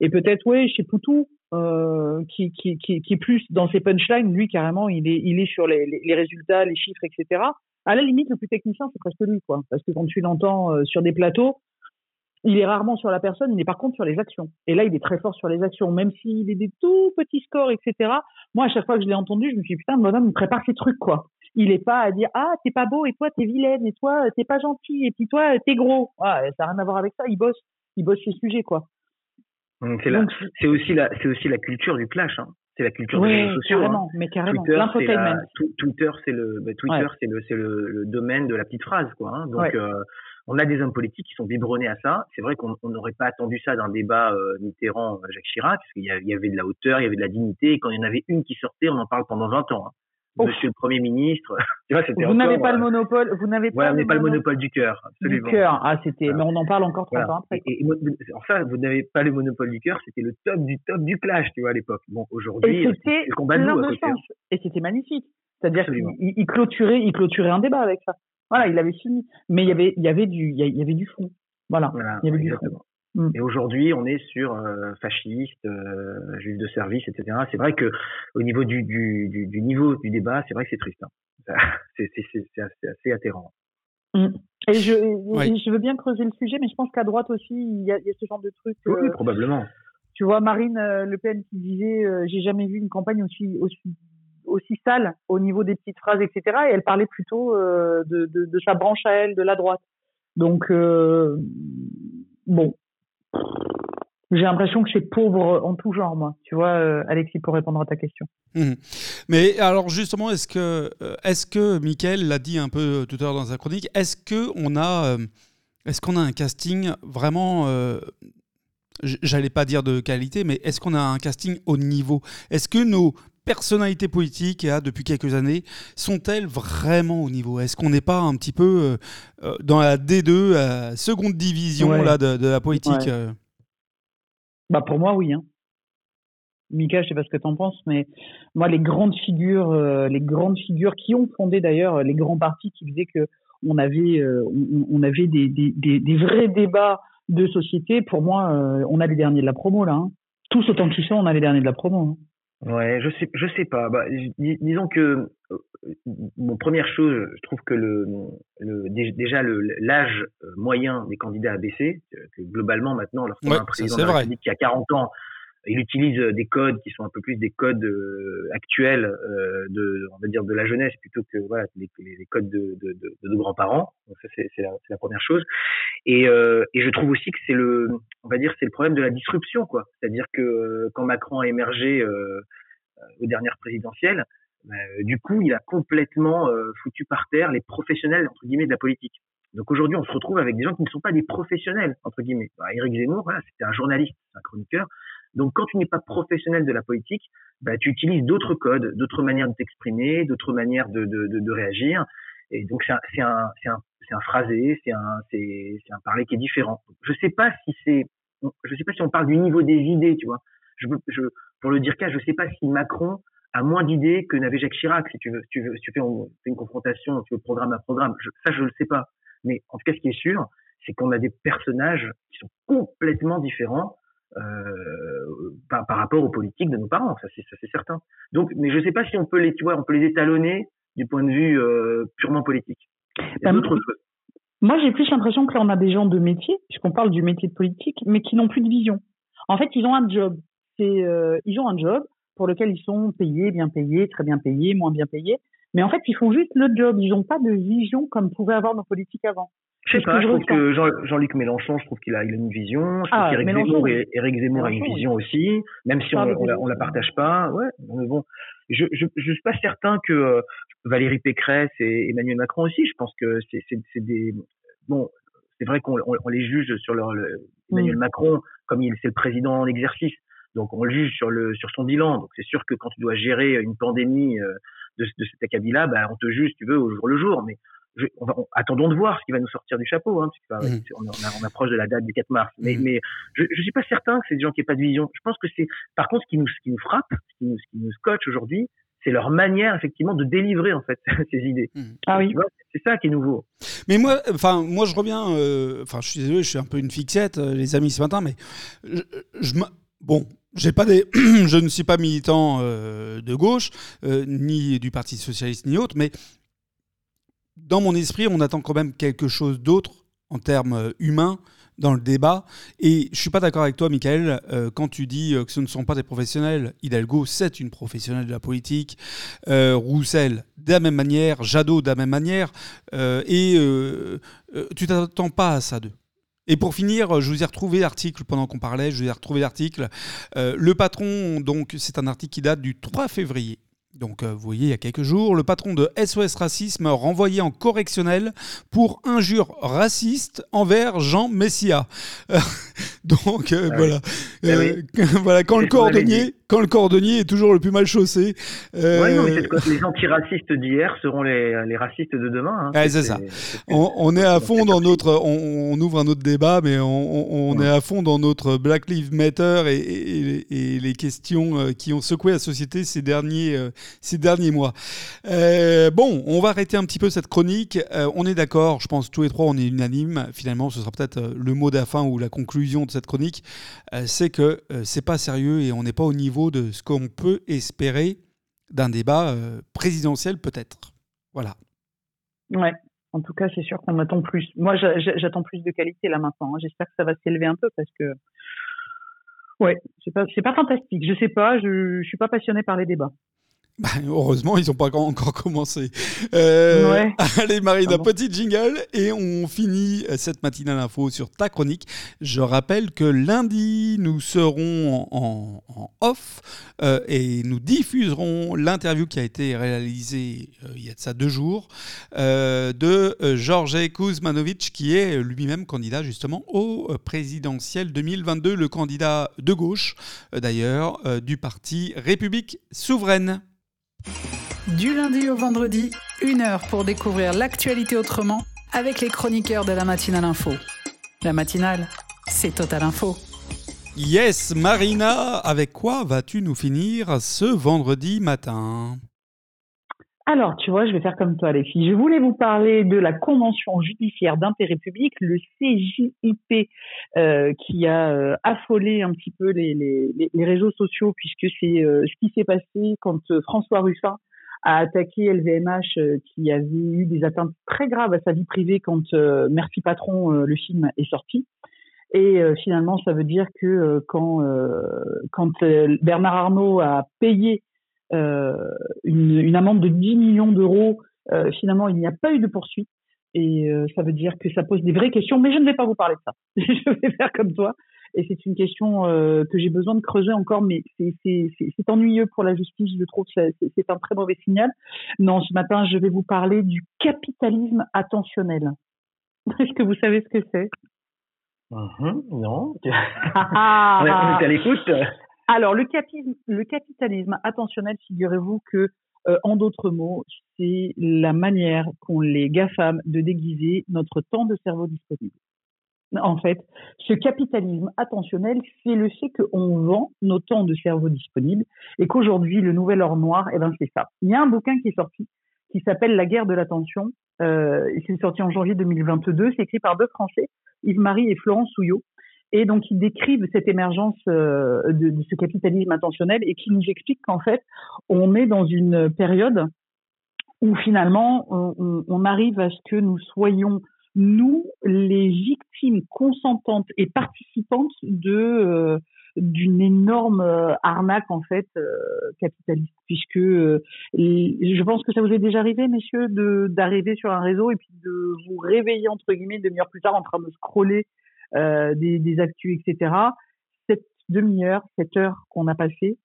et peut-être oui chez Poutou, euh, qui, qui, qui, est plus dans ses punchlines, lui carrément, il est, il est sur les, résultats, les chiffres, etc. À la limite, le plus technicien, c'est presque lui, quoi. Parce que quand tu l'entends euh, sur des plateaux, il est rarement sur la personne, il est par contre sur les actions. Et là, il est très fort sur les actions, même s'il est des tout petits scores, etc. Moi, à chaque fois que je l'ai entendu, je me suis dit, putain, le bonhomme, il prépare ses trucs, quoi. Il est pas à dire, ah, t'es pas beau, et toi, t'es vilaine, et toi, t'es pas gentil, et puis toi, t'es gros. Ah, ça n'a rien à voir avec ça, il bosse, il bosse ses sujets, quoi. C'est aussi la, c'est aussi la culture du clash. Hein. C'est la culture des réseaux sociaux. Carrément, mais carrément. Twitter, c'est le, bah, Twitter, c'est le, c'est le, domaine de la petite phrase, quoi. Hein. Donc, euh, on a des hommes politiques qui sont biberonnés à ça. C'est vrai qu'on n'aurait pas attendu ça d'un débat euh, Mitterrand-Jacques Chirac, parce qu'il y, avait de la hauteur, il y avait de la dignité, et quand il y en avait une qui sortait, on en parle pendant 20 ans. Hein. Monsieur le Premier ministre. vous n'avez pas le monopole, vous n'avez pas, le pas le monopole du cœur, absolument. Du cœur, ah c'était, mais on en parle encore 30 ans après. Et, enfin, vous n'avez pas le monopole du cœur, c'était le top du top du clash, tu vois, à l'époque. Bon, aujourd'hui, c'était le combat de hein. Et c'était magnifique. C'est-à-dire qu'il il clôturait, il clôturait un débat avec ça. Voilà, il avait fini. Mais il y avait, il y avait du, il y avait du fond. Voilà. il y avait du fond. Mm. Et aujourd'hui, on est sur euh, fasciste, euh, juge de service, etc. C'est vrai que au niveau du, du, du, du niveau du débat, c'est vrai que c'est triste. Hein. (laughs) C'est assez, assez atterrant. Mm. Et je, je veux bien creuser le sujet, mais je pense qu'à droite aussi, il y, a, ce genre de truc. Oui, probablement. Tu vois, Marine Le Pen qui disait J'ai jamais vu une campagne aussi, aussi, aussi sale au niveau des petites phrases, etc. Et elle parlait plutôt de, de, de, sa branche à elle, de la droite. Donc, bon, j'ai l'impression que c'est pauvre en tout genre, moi. Tu vois, euh, Alexis, pour répondre à ta question. Mmh. Mais alors, justement, est-ce que, euh, est-ce que l'a dit un peu tout à l'heure dans sa chronique, est-ce qu'on a, euh, est-ce qu'on a un casting vraiment, j'allais pas dire de qualité, mais est-ce qu'on a un casting au niveau? Est-ce que nos personnalités politiques, depuis quelques années, sont-elles vraiment au niveau? Est-ce qu'on n'est pas un petit peu dans la D2, seconde division là, de, la politique bah pour moi, oui. Hein. Mika, je sais pas ce que tu en penses, mais moi, les grandes figures, euh, les grandes figures qui ont fondé d'ailleurs les grands partis qui disaient que on avait, euh, on, avait des, des, des, vrais débats de société. Pour moi, euh, on a les derniers de la promo là. Hein. Tous autant qu'ils sont, on a les derniers de la promo. Hein. Ouais, je sais, je sais pas. Bah, disons que, bon, première chose, je trouve que le, le déjà l'âge moyen des candidats a baissé. Que globalement maintenant, lorsqu'on a un président qui a 40 ans, il utilise des codes qui sont un peu plus des codes actuels de, on va dire, de la jeunesse plutôt que voilà les, codes de, de, de, de grands-parents. Donc ça c'est la, la, première chose. Et, euh, et je trouve aussi que c'est le, on va dire, c'est le problème de la disruption, quoi. C'est-à-dire que euh, quand Macron a émergé euh, aux dernières présidentielles, bah, du coup, il a complètement foutu par terre les professionnels entre guillemets de la politique. Donc aujourd'hui, on se retrouve avec des gens qui ne sont pas des professionnels entre guillemets. Bah, Éric Zemmour, voilà, c'était un journaliste, un chroniqueur. Donc quand tu n'es pas professionnel de la politique, bah, tu utilises d'autres codes, d'autres manières de t'exprimer, d'autres manières de, de, de, de réagir. Et donc c'est un, c'est un, un, un phrasé, c'est un, c'est, un parler qui est différent. Je sais pas si c'est, je sais pas si on parle du niveau des idées, tu vois. Je, je, pour le dire cas, je sais pas si Macron a moins d'idées que n'avait Jacques Chirac. Si tu veux, si tu veux, si tu fais une confrontation, tu veux programme à programme, ça je le sais pas. Mais en tout cas, ce qui est sûr, c'est qu'on a des personnages qui sont complètement différents euh, par, par, rapport aux politiques de nos parents. Ça c'est, certain. Donc, mais je sais pas si on peut les, tu vois, on peut les étalonner du point de vue euh, purement politique. Bah, moi, j'ai plus l'impression que là, on a des gens de métier, puisqu'on parle du métier de politique, mais qui n'ont plus de vision. En fait, ils ont un job. C'est, euh, ils ont un job pour lequel ils sont payés, bien payés, très bien payés, moins bien payés. Mais en fait, ils font juste le job. Ils n'ont pas de vision comme pouvaient avoir nos politiques avant. Je sais pas, je trouve que Jean-Luc Mélenchon, je trouve qu'il a, il a une vision. Je trouve ah, qu'Éric Zemmour, Zemmour a une vision aussi, même si on, on, la, on la partage pas. Ouais, mais bon, je, je, je suis pas certain que euh, Valérie Pécresse et Emmanuel Macron aussi. Je pense que c'est, c'est, c'est des bon, c'est vrai qu'on on, les juge sur leur Emmanuel mm. Macron comme il c'est le président en exercice. Donc on le juge sur le sur son bilan. Donc c'est sûr que quand tu dois gérer une pandémie euh, de, de cet acabit-là, bah, on te juge, si tu veux, au jour le jour. Mais on attendons de voir ce qui va nous sortir du chapeau, hein, parce mmh. on, on, approche de la date du 4 mars. Mais, mmh. mais je, je suis pas certain que c'est des gens qui n'aient pas de vision. Je pense que c'est, par contre, ce qui nous, ce qui nous frappe, ce qui nous, ce qui nous scotche aujourd'hui, c'est leur manière effectivement de délivrer en fait (laughs) ces idées. Mmh. Ah oui. C'est ça qui est nouveau. Mais moi, enfin, moi je reviens. Euh, enfin, je suis désolé, je suis un peu une fixette, euh, les amis, ce matin, mais je, je bon, j'ai pas des, (clears throat) je ne suis pas militant euh, de gauche, ni du Parti socialiste, ni autre, mais dans mon esprit, on attend quand même quelque chose d'autre en termes euh, humains dans le débat. Et je suis pas d'accord avec toi, Michael, euh, quand tu dis euh, que ce ne sont pas des professionnels. Hidalgo, c'est une professionnelle de la politique. Roussel, de la même manière. Jadot, de la même manière. et tu t'attends pas à ça d'eux. Et pour finir, je vous ai retrouvé l'article pendant qu'on parlait, je vous ai retrouvé l'article. le patron, donc, c'est un article qui date du 3 février donc, euh, vous voyez, il y a quelques jours, le patron de SOS Racisme renvoyé en correctionnel pour injure raciste envers Jean Messia. (laughs) donc, euh, ah voilà. Euh, (laughs) voilà. Quand le cordonnier, quand le cordonnier est toujours le plus mal chaussé. Euh... les antiracistes d'hier seront les, les, racistes de demain. Hein. c'est ça. On, est à fond dans notre. On, ouvre un autre débat, mais on, est à fond dans notre Black Lives Matter et, et, les questions euh, qui ont secoué la société ces derniers, euh, ces derniers mois. Euh, bon, on va arrêter un petit peu cette chronique. on est d'accord, je pense tous les trois, on est unanime. Finalement, ce sera peut-être le mot de la fin ou la conclusion de cette chronique. c'est que c'est pas sérieux et on n'est pas au niveau de ce qu'on peut espérer d'un débat euh, présidentiel peut-être. Voilà. Ouais. En tout cas, c'est sûr qu'on attend plus. Moi, j'attends plus de qualité là maintenant. Hein. J'espère que ça va s'élever un peu parce que, ouais, c'est pas, pas fantastique. Je sais pas, je, je suis pas passionné par les débats. Bah, heureusement, ils n'ont pas encore commencé. Euh, (laughs) allez, Marine, un petit jingle et on finit cette matinale info sur ta chronique. Je rappelle que lundi, nous serons en, off euh, et nous diffuserons l'interview qui a été réalisée euh, il y a de ça deux jours de Georges Kuzmanovic, qui est lui-même candidat justement au présidentiel 2022, le candidat de gauche d'ailleurs du parti République souveraine. Du lundi au vendredi, une heure pour découvrir l'actualité autrement avec les chroniqueurs de la matinale info. La matinale, c'est Total Info. Yes, Marina, avec quoi vas-tu nous finir ce vendredi matin? Alors, tu vois, je vais faire comme toi, filles. Je voulais vous parler de la Convention judiciaire d'intérêt public, le CJIP, euh, qui a euh, affolé un petit peu les, les, les réseaux sociaux, puisque c'est euh, ce qui s'est passé quand François Ruffin a attaqué LVMH, qui avait eu des atteintes très graves à sa vie privée quand Merci Patron, le film, est sorti. Et finalement, ça veut dire que quand, quand Bernard Arnault a payé une, une, amende de 10 millions d'euros. Euh, finalement, il n'y a pas eu de poursuite. Et euh, ça veut dire que ça pose des vraies questions, mais je ne vais pas vous parler de ça. (laughs) je vais faire comme toi. Et c'est une question que j'ai besoin de creuser encore, mais c'est ennuyeux pour la justice, je trouve. C'est un très mauvais signal. Non, ce matin, je vais vous parler du capitalisme attentionnel. (laughs) Est-ce que vous savez ce que c'est? Mmh Non. (laughs) Ah, on est à l'écoute. Alors, le capitalisme, attentionnel, figurez-vous que, euh, en d'autres mots, c'est la manière qu'ont les GAFAM de déguiser notre temps de cerveau disponible. En fait, ce capitalisme attentionnel, c'est le fait qu'on vend nos temps de cerveau disponibles et qu'aujourd'hui, le nouvel or noir, eh ben, c'est ça. Il y a un bouquin qui est sorti qui s'appelle La guerre de l'attention. Euh, c'est sorti en janvier 2022. C'est écrit par deux Français, Yves-Marie et Florence Souillot. Et donc, ils décrivent cette émergence euh, de, ce capitalisme intentionnel et qui nous expliquent qu'en fait, on est dans une période où finalement, on, arrive à ce que nous soyons, nous, les victimes consentantes et participantes euh, d'une énorme euh, arnaque en fait capitaliste. Puisque je pense que ça vous est déjà arrivé messieurs de d'arriver sur un réseau et puis de vous réveiller entre guillemets une demi-heure plus tard en train de scroller euh, des, des actus, etc. Cette demi-heure, cette heure qu'on a passée,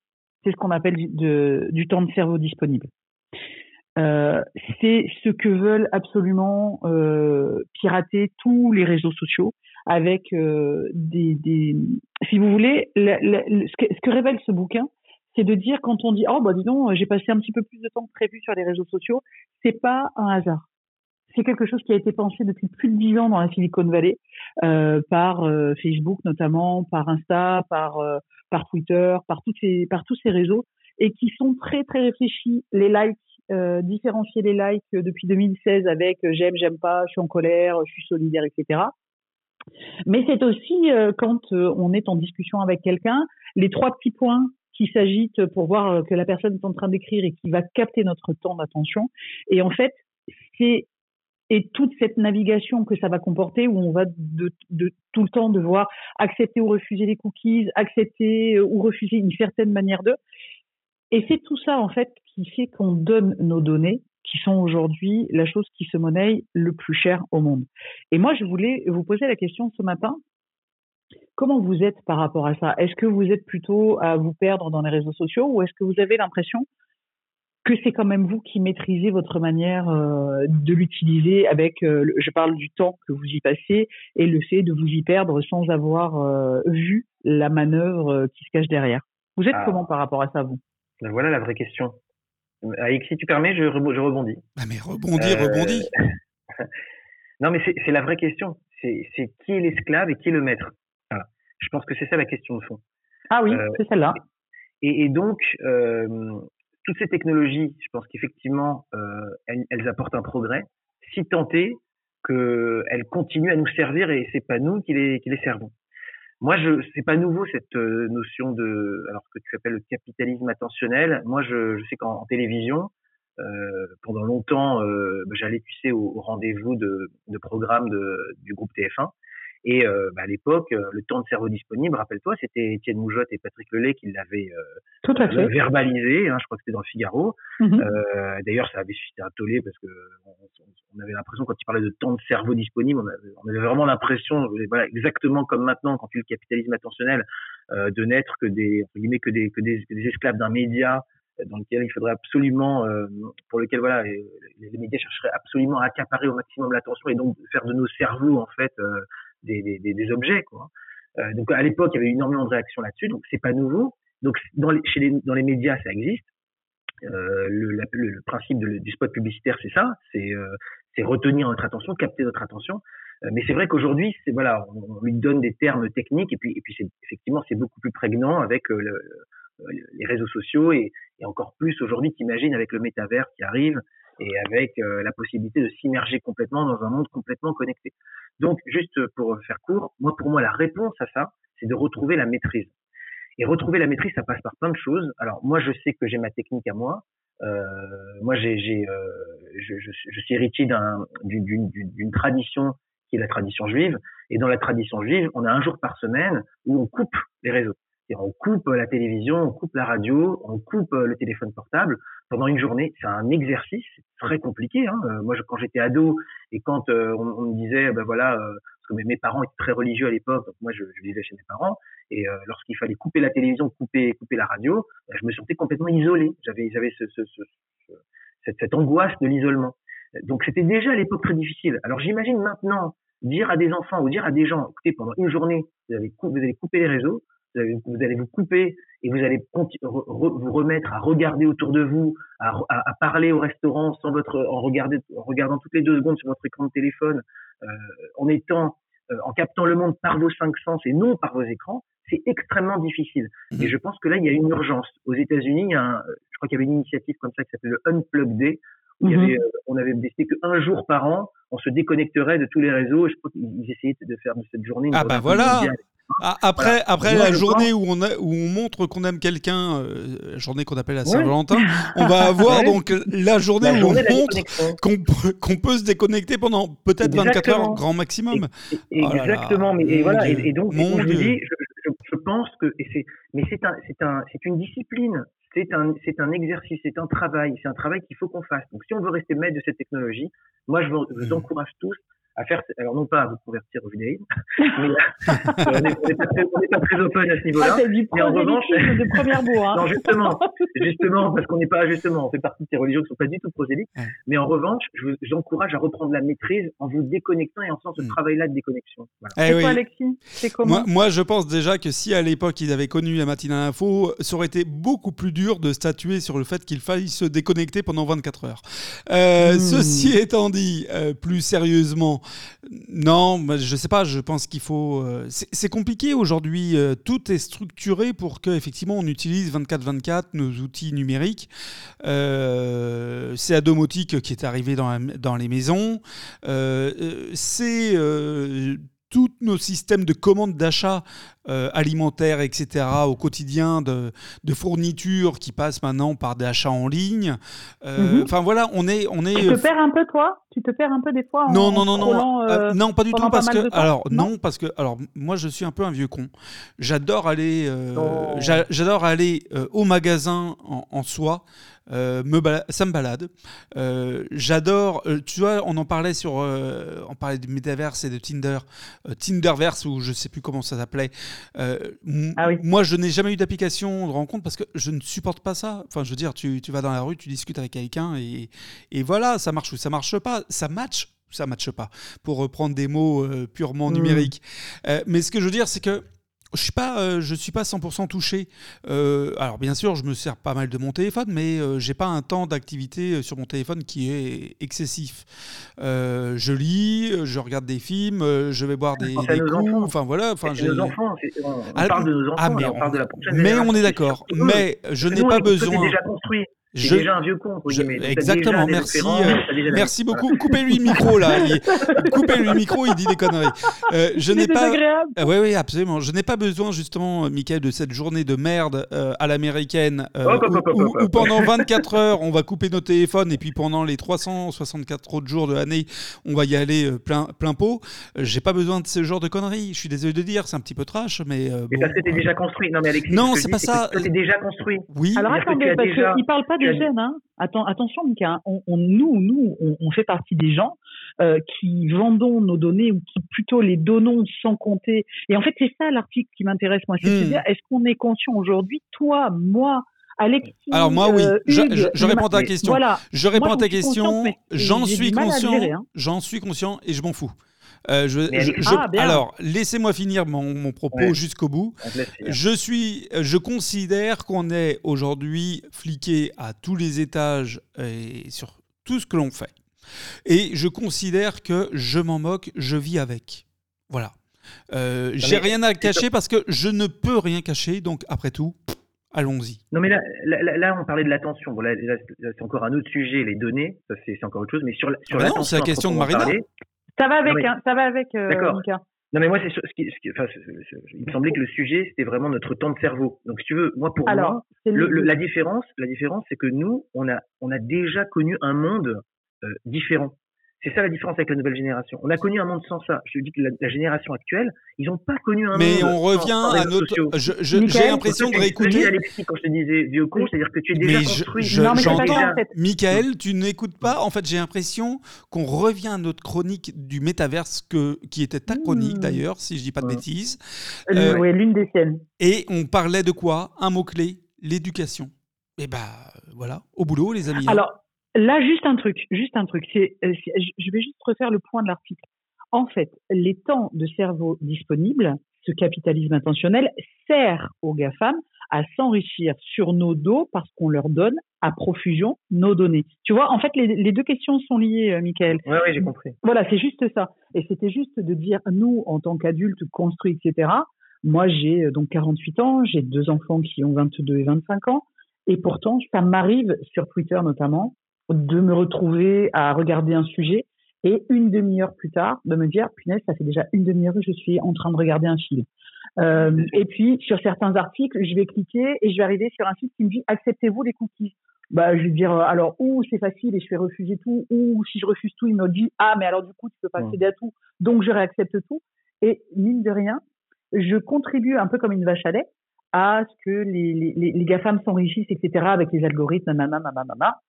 c'est ce qu'on appelle du temps de cerveau disponible. Euh, c'est ce que veulent absolument euh, pirater tous les réseaux sociaux avec des, des, si vous voulez, ce, que, ce, que, révèle ce bouquin, c'est de dire quand on dit oh bah dis donc j'ai passé un petit peu plus de temps que prévu sur les réseaux sociaux, c'est pas un hasard c'est quelque chose qui a été pensé depuis plus de dix ans dans la Silicon Valley euh, par euh, Facebook notamment, par Insta, par euh, par Twitter, par tous ces par tous ces réseaux et qui sont très très réfléchis. Les likes, euh, différencier les likes depuis 2016 avec j'aime, j'aime pas, je suis en colère, je suis solidaire, etc. Mais c'est aussi quand on est en discussion avec quelqu'un, les trois petits points qui s'agitent pour voir que la personne est en train d'écrire et qui va capter notre temps d'attention. Et en fait, c'est et toute cette navigation que ça va comporter où on va de, tout le temps devoir accepter ou refuser les cookies, accepter euh, ou refuser une certaine manière de. Et c'est tout ça en fait qui fait qu'on donne nos données qui sont aujourd'hui la chose qui se monnaie le plus cher au monde. Et moi, je voulais vous poser la question ce matin. Comment vous êtes par rapport à ça? Est-ce que vous êtes plutôt à vous perdre dans les réseaux sociaux ou est-ce que vous avez l'impression que c'est quand même vous qui maîtrisez votre manière euh, de l'utiliser avec, euh, je parle du temps que vous y passez et le fait de vous y perdre sans avoir euh, vu la manœuvre qui se cache derrière. Vous êtes ah. comment par rapport à ça, vous? Ben Voilà la vraie question. Avec, si tu permets, je, je rebondis. Ah mais rebondis, rebondis. (laughs) non, mais c'est la vraie question. C'est qui est l'esclave et qui est le maître? Voilà. Je pense que c'est ça la question de fond. Ah oui, c'est celle-là. Et, et, donc, toutes ces technologies, je pense qu'effectivement, euh, elles, apportent un progrès, si tant est qu'elles continuent à nous servir et c'est pas nous qui les, servons. Moi, je, c'est pas nouveau cette euh, notion de, alors que tu appelles le capitalisme attentionnel. Moi, je, sais qu'en télévision, pendant longtemps, j'allais, tu sais, au, rendez-vous de, de programme du groupe TF1. Et euh, bah, à l'époque, euh, le temps de cerveau disponible, rappelle-toi, c'était Étienne Moujotte et Patrick Lelay qui l'avaient euh, verbalisé. Hein, je crois que c'était dans le Figaro. Mhm. euh, D'ailleurs, ça avait suscité un tollé parce que on, on avait l'impression quand il parlait de temps de cerveau disponible, on avait, on avait vraiment l'impression, voilà, exactement comme maintenant quand tu le capitalisme attentionnel, euh, de n'être que des entre guillemets que des que des, des esclaves d'un média dans lequel il faudrait absolument, euh, pour lequel voilà, les, les, médias chercheraient absolument à accaparer au maximum l'attention et donc faire de nos cerveaux en fait euh, des, des, des objets. Quoi. Euh, donc à l'époque, il y avait énormément de réactions là-dessus, donc c'est pas nouveau. Donc dans les, chez les, dans les médias, ça existe. Euh, le, le, principe de, du spot publicitaire, c'est ça, c'est euh, retenir notre attention, capter notre attention. Euh, mais c'est vrai qu'aujourd'hui, c'est voilà, on, lui donne des termes techniques et puis et puis effectivement c'est beaucoup plus prégnant avec le, les réseaux sociaux et, et encore plus aujourd'hui, t'imagines avec le métavers qui arrive et avec la possibilité de s'immerger complètement dans un monde complètement connecté. Donc, juste pour faire court, moi, pour moi, la réponse à ça, c'est de retrouver la maîtrise. Et retrouver la maîtrise, ça passe par plein de choses. Alors, moi, je sais que j'ai ma technique à moi. Euh, moi, j'ai, euh, je, je, je, suis héritier d'un, d'une, d'une tradition qui est la tradition juive. Et dans la tradition juive, on a un jour par semaine où on coupe les réseaux on coupe la télévision, on coupe la radio, on coupe le téléphone portable pendant une journée. C'est un exercice très compliqué. Hein. Euh, moi, quand j'étais ado et quand euh, on, me disait, ben voilà, euh, parce que mes, parents étaient très religieux à l'époque, donc moi je, vivais chez mes parents, et lorsqu'il fallait couper la télévision, couper, couper la radio, ben, je me sentais complètement isolé. J'avais, j'avais ce, ce, ce, cette, angoisse de l'isolement. Donc c'était déjà à l'époque très difficile. Alors j'imagine maintenant dire à des enfants ou dire à des gens, écoutez, pendant une journée, vous, avez, vous allez couper les réseaux, vous allez vous couper et vous allez vous remettre à regarder autour de vous, à, à, parler au restaurant sans votre, en, regarder, en regardant toutes les deux secondes sur votre écran de téléphone, euh, en étant, euh, en captant le monde par vos cinq sens et non par vos écrans, c'est extrêmement difficile. Et je pense que là, il y a une urgence. Aux États-Unis, je crois qu'il y avait une initiative comme ça qui s'appelle le Unplug Day, où il y avait, euh, on avait décidé qu'un jour par an, on se déconnecterait de tous les réseaux. Et je crois qu'ils essayaient de faire de cette journée. Une ah bah voilà. Ah, après, après la journée où on, où on montre qu'on aime quelqu'un, euh, journée qu'on appelle la Saint-Valentin, on va (laughs) avoir donc la journée où on montre qu'on peut, se déconnecter pendant peut-être 24 heures grand maximum. Oh exactement, mais et voilà, et, donc, je, dis, je, pense que, c'est, mais c'est un, c'est un, c'est une discipline, c'est un, c'est un exercice, c'est un travail, c'est un travail qu'il faut qu'on fasse. Donc, si on veut rester maître de cette technologie, moi, je vous, je vous mmh. encourage tous à faire, alors non pas à vous convertir au judaïsme, (laughs) mais on n'est pas, pas, très open à ce niveau-là. Ah, du mais en revanche, de première bourre. Hein. (laughs) non, justement, justement, parce qu'on n'est pas, justement, on fait partie de ces religions qui sont pas du tout prosélytes. Mais en revanche, je vous encourage à reprendre la maîtrise en vous déconnectant et en faisant ce mm. travail-là de déconnexion. Voilà. Eh Alexis? C'est comment? Moi, moi, je pense déjà que si à l'époque ils avaient connu la matinale info, ça aurait été beaucoup plus dur de statuer sur le fait qu'il faille se déconnecter pendant 24 heures. Euh, mm. Ceci étant dit, euh, plus sérieusement, non, je sais pas, je pense qu'il faut. Euh, c'est compliqué aujourd'hui. Euh, tout est structuré pour qu'effectivement on utilise 24-24 nos outils numériques. Euh, c'est Adomotique qui est arrivé dans, dans les maisons. c'est tous nos systèmes de commande d'achat euh, alimentaire, etc., au quotidien, de, de, fournitures qui passent maintenant par des achats en ligne. Euh, mhm. Enfin voilà, on est, on est. Tu te perds un peu toi? Tu te perds un peu des fois Non, non, non, non, euh, non, pas du tout parce que alors non. parce que alors moi je suis un peu un vieux con. J'adore aller, oh. j'adore aller au magasin en, en soi. Me ça me balade. J'adore. tu vois, on en parlait sur, on parlait de Metaverse et de Tinder, Tinderverse ou je sais plus comment ça s'appelait. Euh, ah moi, je n'ai jamais eu d'application de rencontre parce que je ne supporte pas ça. Enfin, je veux dire, tu, tu vas dans la rue, tu discutes avec quelqu'un et, et, voilà, ça marche ou ça marche pas. Ça match ou ça matche pas, pour reprendre des mots euh, purement hmm. numériques. Euh, mais ce que je veux dire, c'est que je suis pas, euh, je suis pas 100% touché. Euh, alors bien sûr, je me sers pas mal de mon téléphone, mais euh, j'ai pas un temps d'activité sur mon téléphone qui est excessif. je lis, je regarde des films, je vais boire des, des coups. Enfin voilà. Enfin, j'ai. Nos enfants, on, ah, parle de nos enfants, ah, mais, on, parle de la prochaine Mais on est d'accord. Mais je n'ai pas besoin. déjà construit. C'est déjà un vieux con, je, Exactement, merci. Euh, merci beaucoup. Coupez-lui le micro, là. Coupez-lui le micro, il dit des conneries. Euh, je n'ai pas. Euh, oui, oui, absolument. Je n'ai pas besoin, justement, Michael, de cette journée de merde à l'américaine où, pendant 24 heures, on va couper nos téléphones et puis pendant les 364 autres jours de l'année, on va y aller plein, plein pot. J'ai pas besoin de ce genre de conneries. Je suis désolé de dire, c'est un petit peu trash, mais. mais parce que t'es déjà construit. Non, mais Alexis, non, c'est pas ça. C'est déjà construit. Oui. Alors attendez, parce qu'il parle pas des. Hein. attention, Mika, hein. on, nous, nous, on, fait partie des gens euh, qui vendons nos données ou qui plutôt les donnons sans compter. Et en fait, c'est ça l'article qui m'intéresse, moi. C'est de hmm. dire, est-ce qu'on est conscient aujourd'hui, toi, moi, Alexis, Alors moi oui, euh, je, réponds à ta question. Voilà. Je réponds à ta question. J'en suis conscient. Hein. J'en suis conscient et je m'en fous. Euh, ah, alors, laissez-moi finir mon, propos jusqu'au bout. Je, suis, je considère qu'on est aujourd'hui fliqué à tous les étages et sur tout ce que l'on fait. Et je considère que je m'en moque, je vis avec. Voilà. Euh, j'ai rien à cacher parce que je ne peux rien cacher, donc après tout, allons-y. Non mais là, là, on parlait de l'attention. Bon, là, c'est encore un autre sujet, les données, c'est encore autre chose. Mais sur, sur ah non, c'est la question de Marina. Ça va avec, hein, ça va avec. Euh, D'accord. Non mais moi c'est ce qui, enfin, il me semblait que le sujet c'était vraiment notre temps de cerveau. Donc si tu veux, moi pour moi, la différence, la différence c'est que nous on a on a déjà connu un monde euh, différent. C'est ça la différence avec la nouvelle génération. On a connu un monde sans ça. Je te dis que la, génération actuelle, ils n'ont pas connu un Mais monde. Mais on revient à notre. J'ai l'impression de réécouter. Alexis, quand je te disais vieux con, c'est-à-dire que tu es déjà construit. J'entends. Michael, tu n'écoutes pas. En fait, j'ai l'impression qu'on revient à notre chronique du métaverse que, qui était ta chronique mmh. d'ailleurs, si je dis pas de bêtises. Euh, oui, l'une des siennes. Et on parlait de quoi? Un mot clé l'éducation. Et eh ben voilà, au boulot, les amis. Hein. Alors, Là, juste un truc, juste un truc. C'est, euh, je vais juste refaire le point de l'article. En fait, les temps de cerveau disponibles, ce capitalisme intentionnel, sert aux GAFAM à s'enrichir sur nos dos parce qu'on leur donne à profusion nos données. Tu vois, en fait, les, deux questions sont liées, euh, Michael. Oui, oui, j'ai compris. Voilà, c'est juste ça. Et c'était juste de dire, nous, en tant qu'adultes construits, etc., moi, j'ai euh, donc 48 ans, j'ai deux enfants qui ont 22 et 25 ans, et pourtant, ça m'arrive, sur Twitter notamment, de me retrouver à regarder un sujet et une demi-heure plus tard de me dire punaise ça fait déjà une demi-heure que je suis en train de regarder un film. Euh, et puis sur certains articles, je vais cliquer et je vais arriver sur un site qui me dit acceptez-vous les cookies? Bah je vais dire euh, alors ou c'est facile et je fais refuser tout ou si je refuse tout il me dit ah mais alors du coup tu peux pas accéder à tout donc je réaccepte tout et mine de rien je contribue un peu comme une vache à lait à ce que les, les, les GAFAM s'enrichissent, etc., avec les algorithmes, nanana, nanana.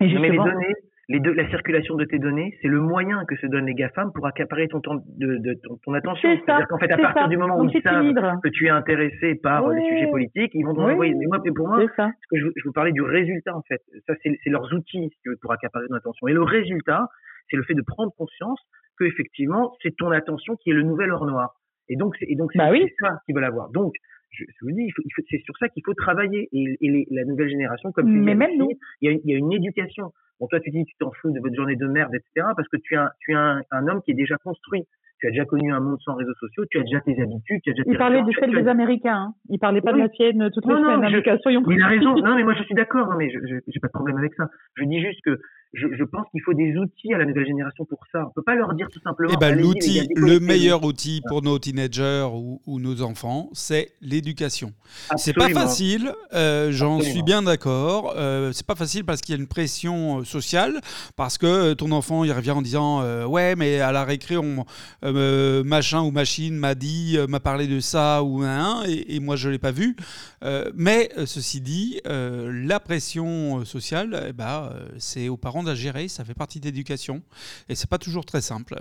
Mais les données, les deux, la circulation de tes données, c'est le moyen que se donnent les GAFAM pour accaparer ton temps de, de ton, attention. C'est-à-dire qu'en fait, à partir du moment où ils savent que tu es intéressé par les sujets politiques, ils vont te envoyer. Mais moi, pour moi, je, je, vous parlais du résultat en fait. Ça, c'est leurs outils si tu veux, pour accaparer ton attention. Et le résultat, c'est le fait de prendre conscience que effectivement, c'est ton attention qui est le nouvel or noir. Et donc, et donc, c'est bah ça qu'ils veulent avoir. Donc, je, vous dis, il faut, c'est sur ça qu'il faut travailler. Et, et la nouvelle génération, comme tu dis, même il, y a, il y a une éducation. Bon, toi, tu dis, tu t'en fous de votre journée de merde, etc., parce que tu es un, tu es un, un homme qui est déjà construit tu as déjà connu un monde sans réseaux sociaux, tu as déjà tes habitudes, tu as déjà tes Il parlait du fait des Américains, hein. il parlait pas de la tienne toutes les non, semaines, non, soyons Il a raison, non mais (laughs) moi je suis d'accord, non mais je j'ai pas de problème avec ça. Je dis juste que je, je pense qu'il faut des outils à la nouvelle génération pour ça. On peut pas leur dire tout simplement. Eh ben, l'outil, le meilleur outil pour nos teenagers ou, ou nos enfants, c'est l'éducation. C'est pas facile, euh, j'en suis bien d'accord. Euh, c'est pas facile parce qu'il y a une pression euh, sociale, parce que ton enfant il revient en disant euh, ouais mais à la récré on euh, machin ou machine m'a dit, euh, m'a parlé de ça ou un, et, moi je l'ai pas vu. Euh, mais ceci dit, la pression sociale, eh ben, c'est aux parents de gérer, ça fait partie d'éducation, et c'est pas toujours très simple.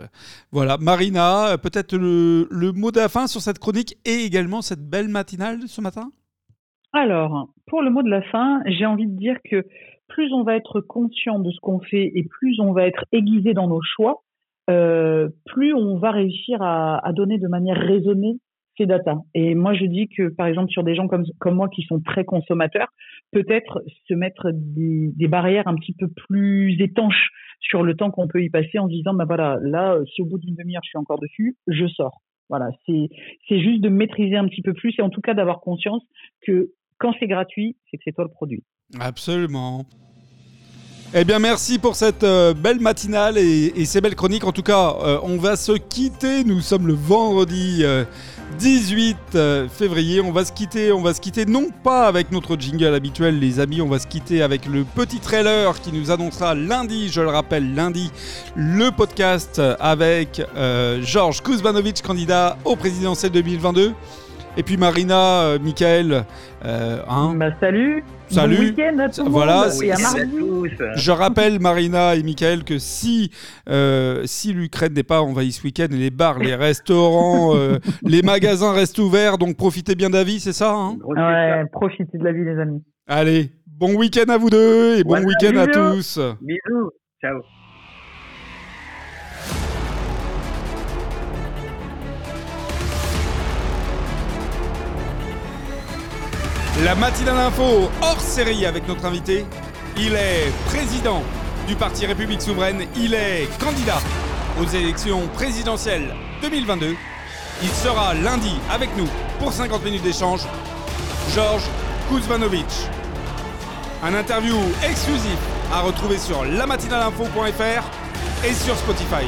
Voilà, Marina, peut-être le, mot de la fin sur cette chronique et également cette belle matinale ce matin? Alors, pour le mot de la fin, j'ai envie de dire que plus on va être conscient de ce qu'on fait et plus on va être aiguisé dans nos choix, euh, plus on va réussir à, à, donner de manière raisonnée ces datas. Et moi, je dis que, par exemple, sur des gens comme, comme moi qui sont très consommateurs, peut-être se mettre des, barrières un petit peu plus étanches sur le temps qu'on peut y passer en se disant, bah voilà, là, si au bout d'une demi-heure je suis encore dessus, je sors. Voilà, c'est c'est juste de maîtriser un petit peu plus et en tout cas d'avoir conscience que quand c'est gratuit, c'est que c'est toi le produit. Absolument. Eh bien, merci pour cette euh, belle matinale et, ces belles chroniques. En tout cas, euh, on va se quitter. Nous sommes le vendredi 18 euh, février. On va se quitter. On va se quitter non pas avec notre jingle habituel, les amis. On va se quitter avec le petit trailer qui nous annoncera lundi, je le rappelle, lundi, le podcast avec Georges Kuzmanovic, candidat au présidentiel 2022. Et puis Marina, Michael, hein. Bah, salut Salut. Bon week-end à tout voilà, et à mardi. Je rappelle Marina et Michael que si euh, si l'Ukraine n'est pas envahie ce week-end, les bars, les restaurants, euh, (laughs) les magasins restent ouverts, donc profitez bien de la vie, c'est ça hein Ouais, profitez de la vie les amis. Allez, bon week-end à vous deux et bon week-end à tous. Bisous, ciao. La matinale info hors série avec notre invité. Il est président du Parti République Souveraine. Il est candidat aux élections présidentielles 2022. Il sera lundi avec nous pour 50 minutes d'échange. Georges Kuzmanovic. Un interview exclusif à retrouver sur lamatinaleinfo.fr et sur Spotify.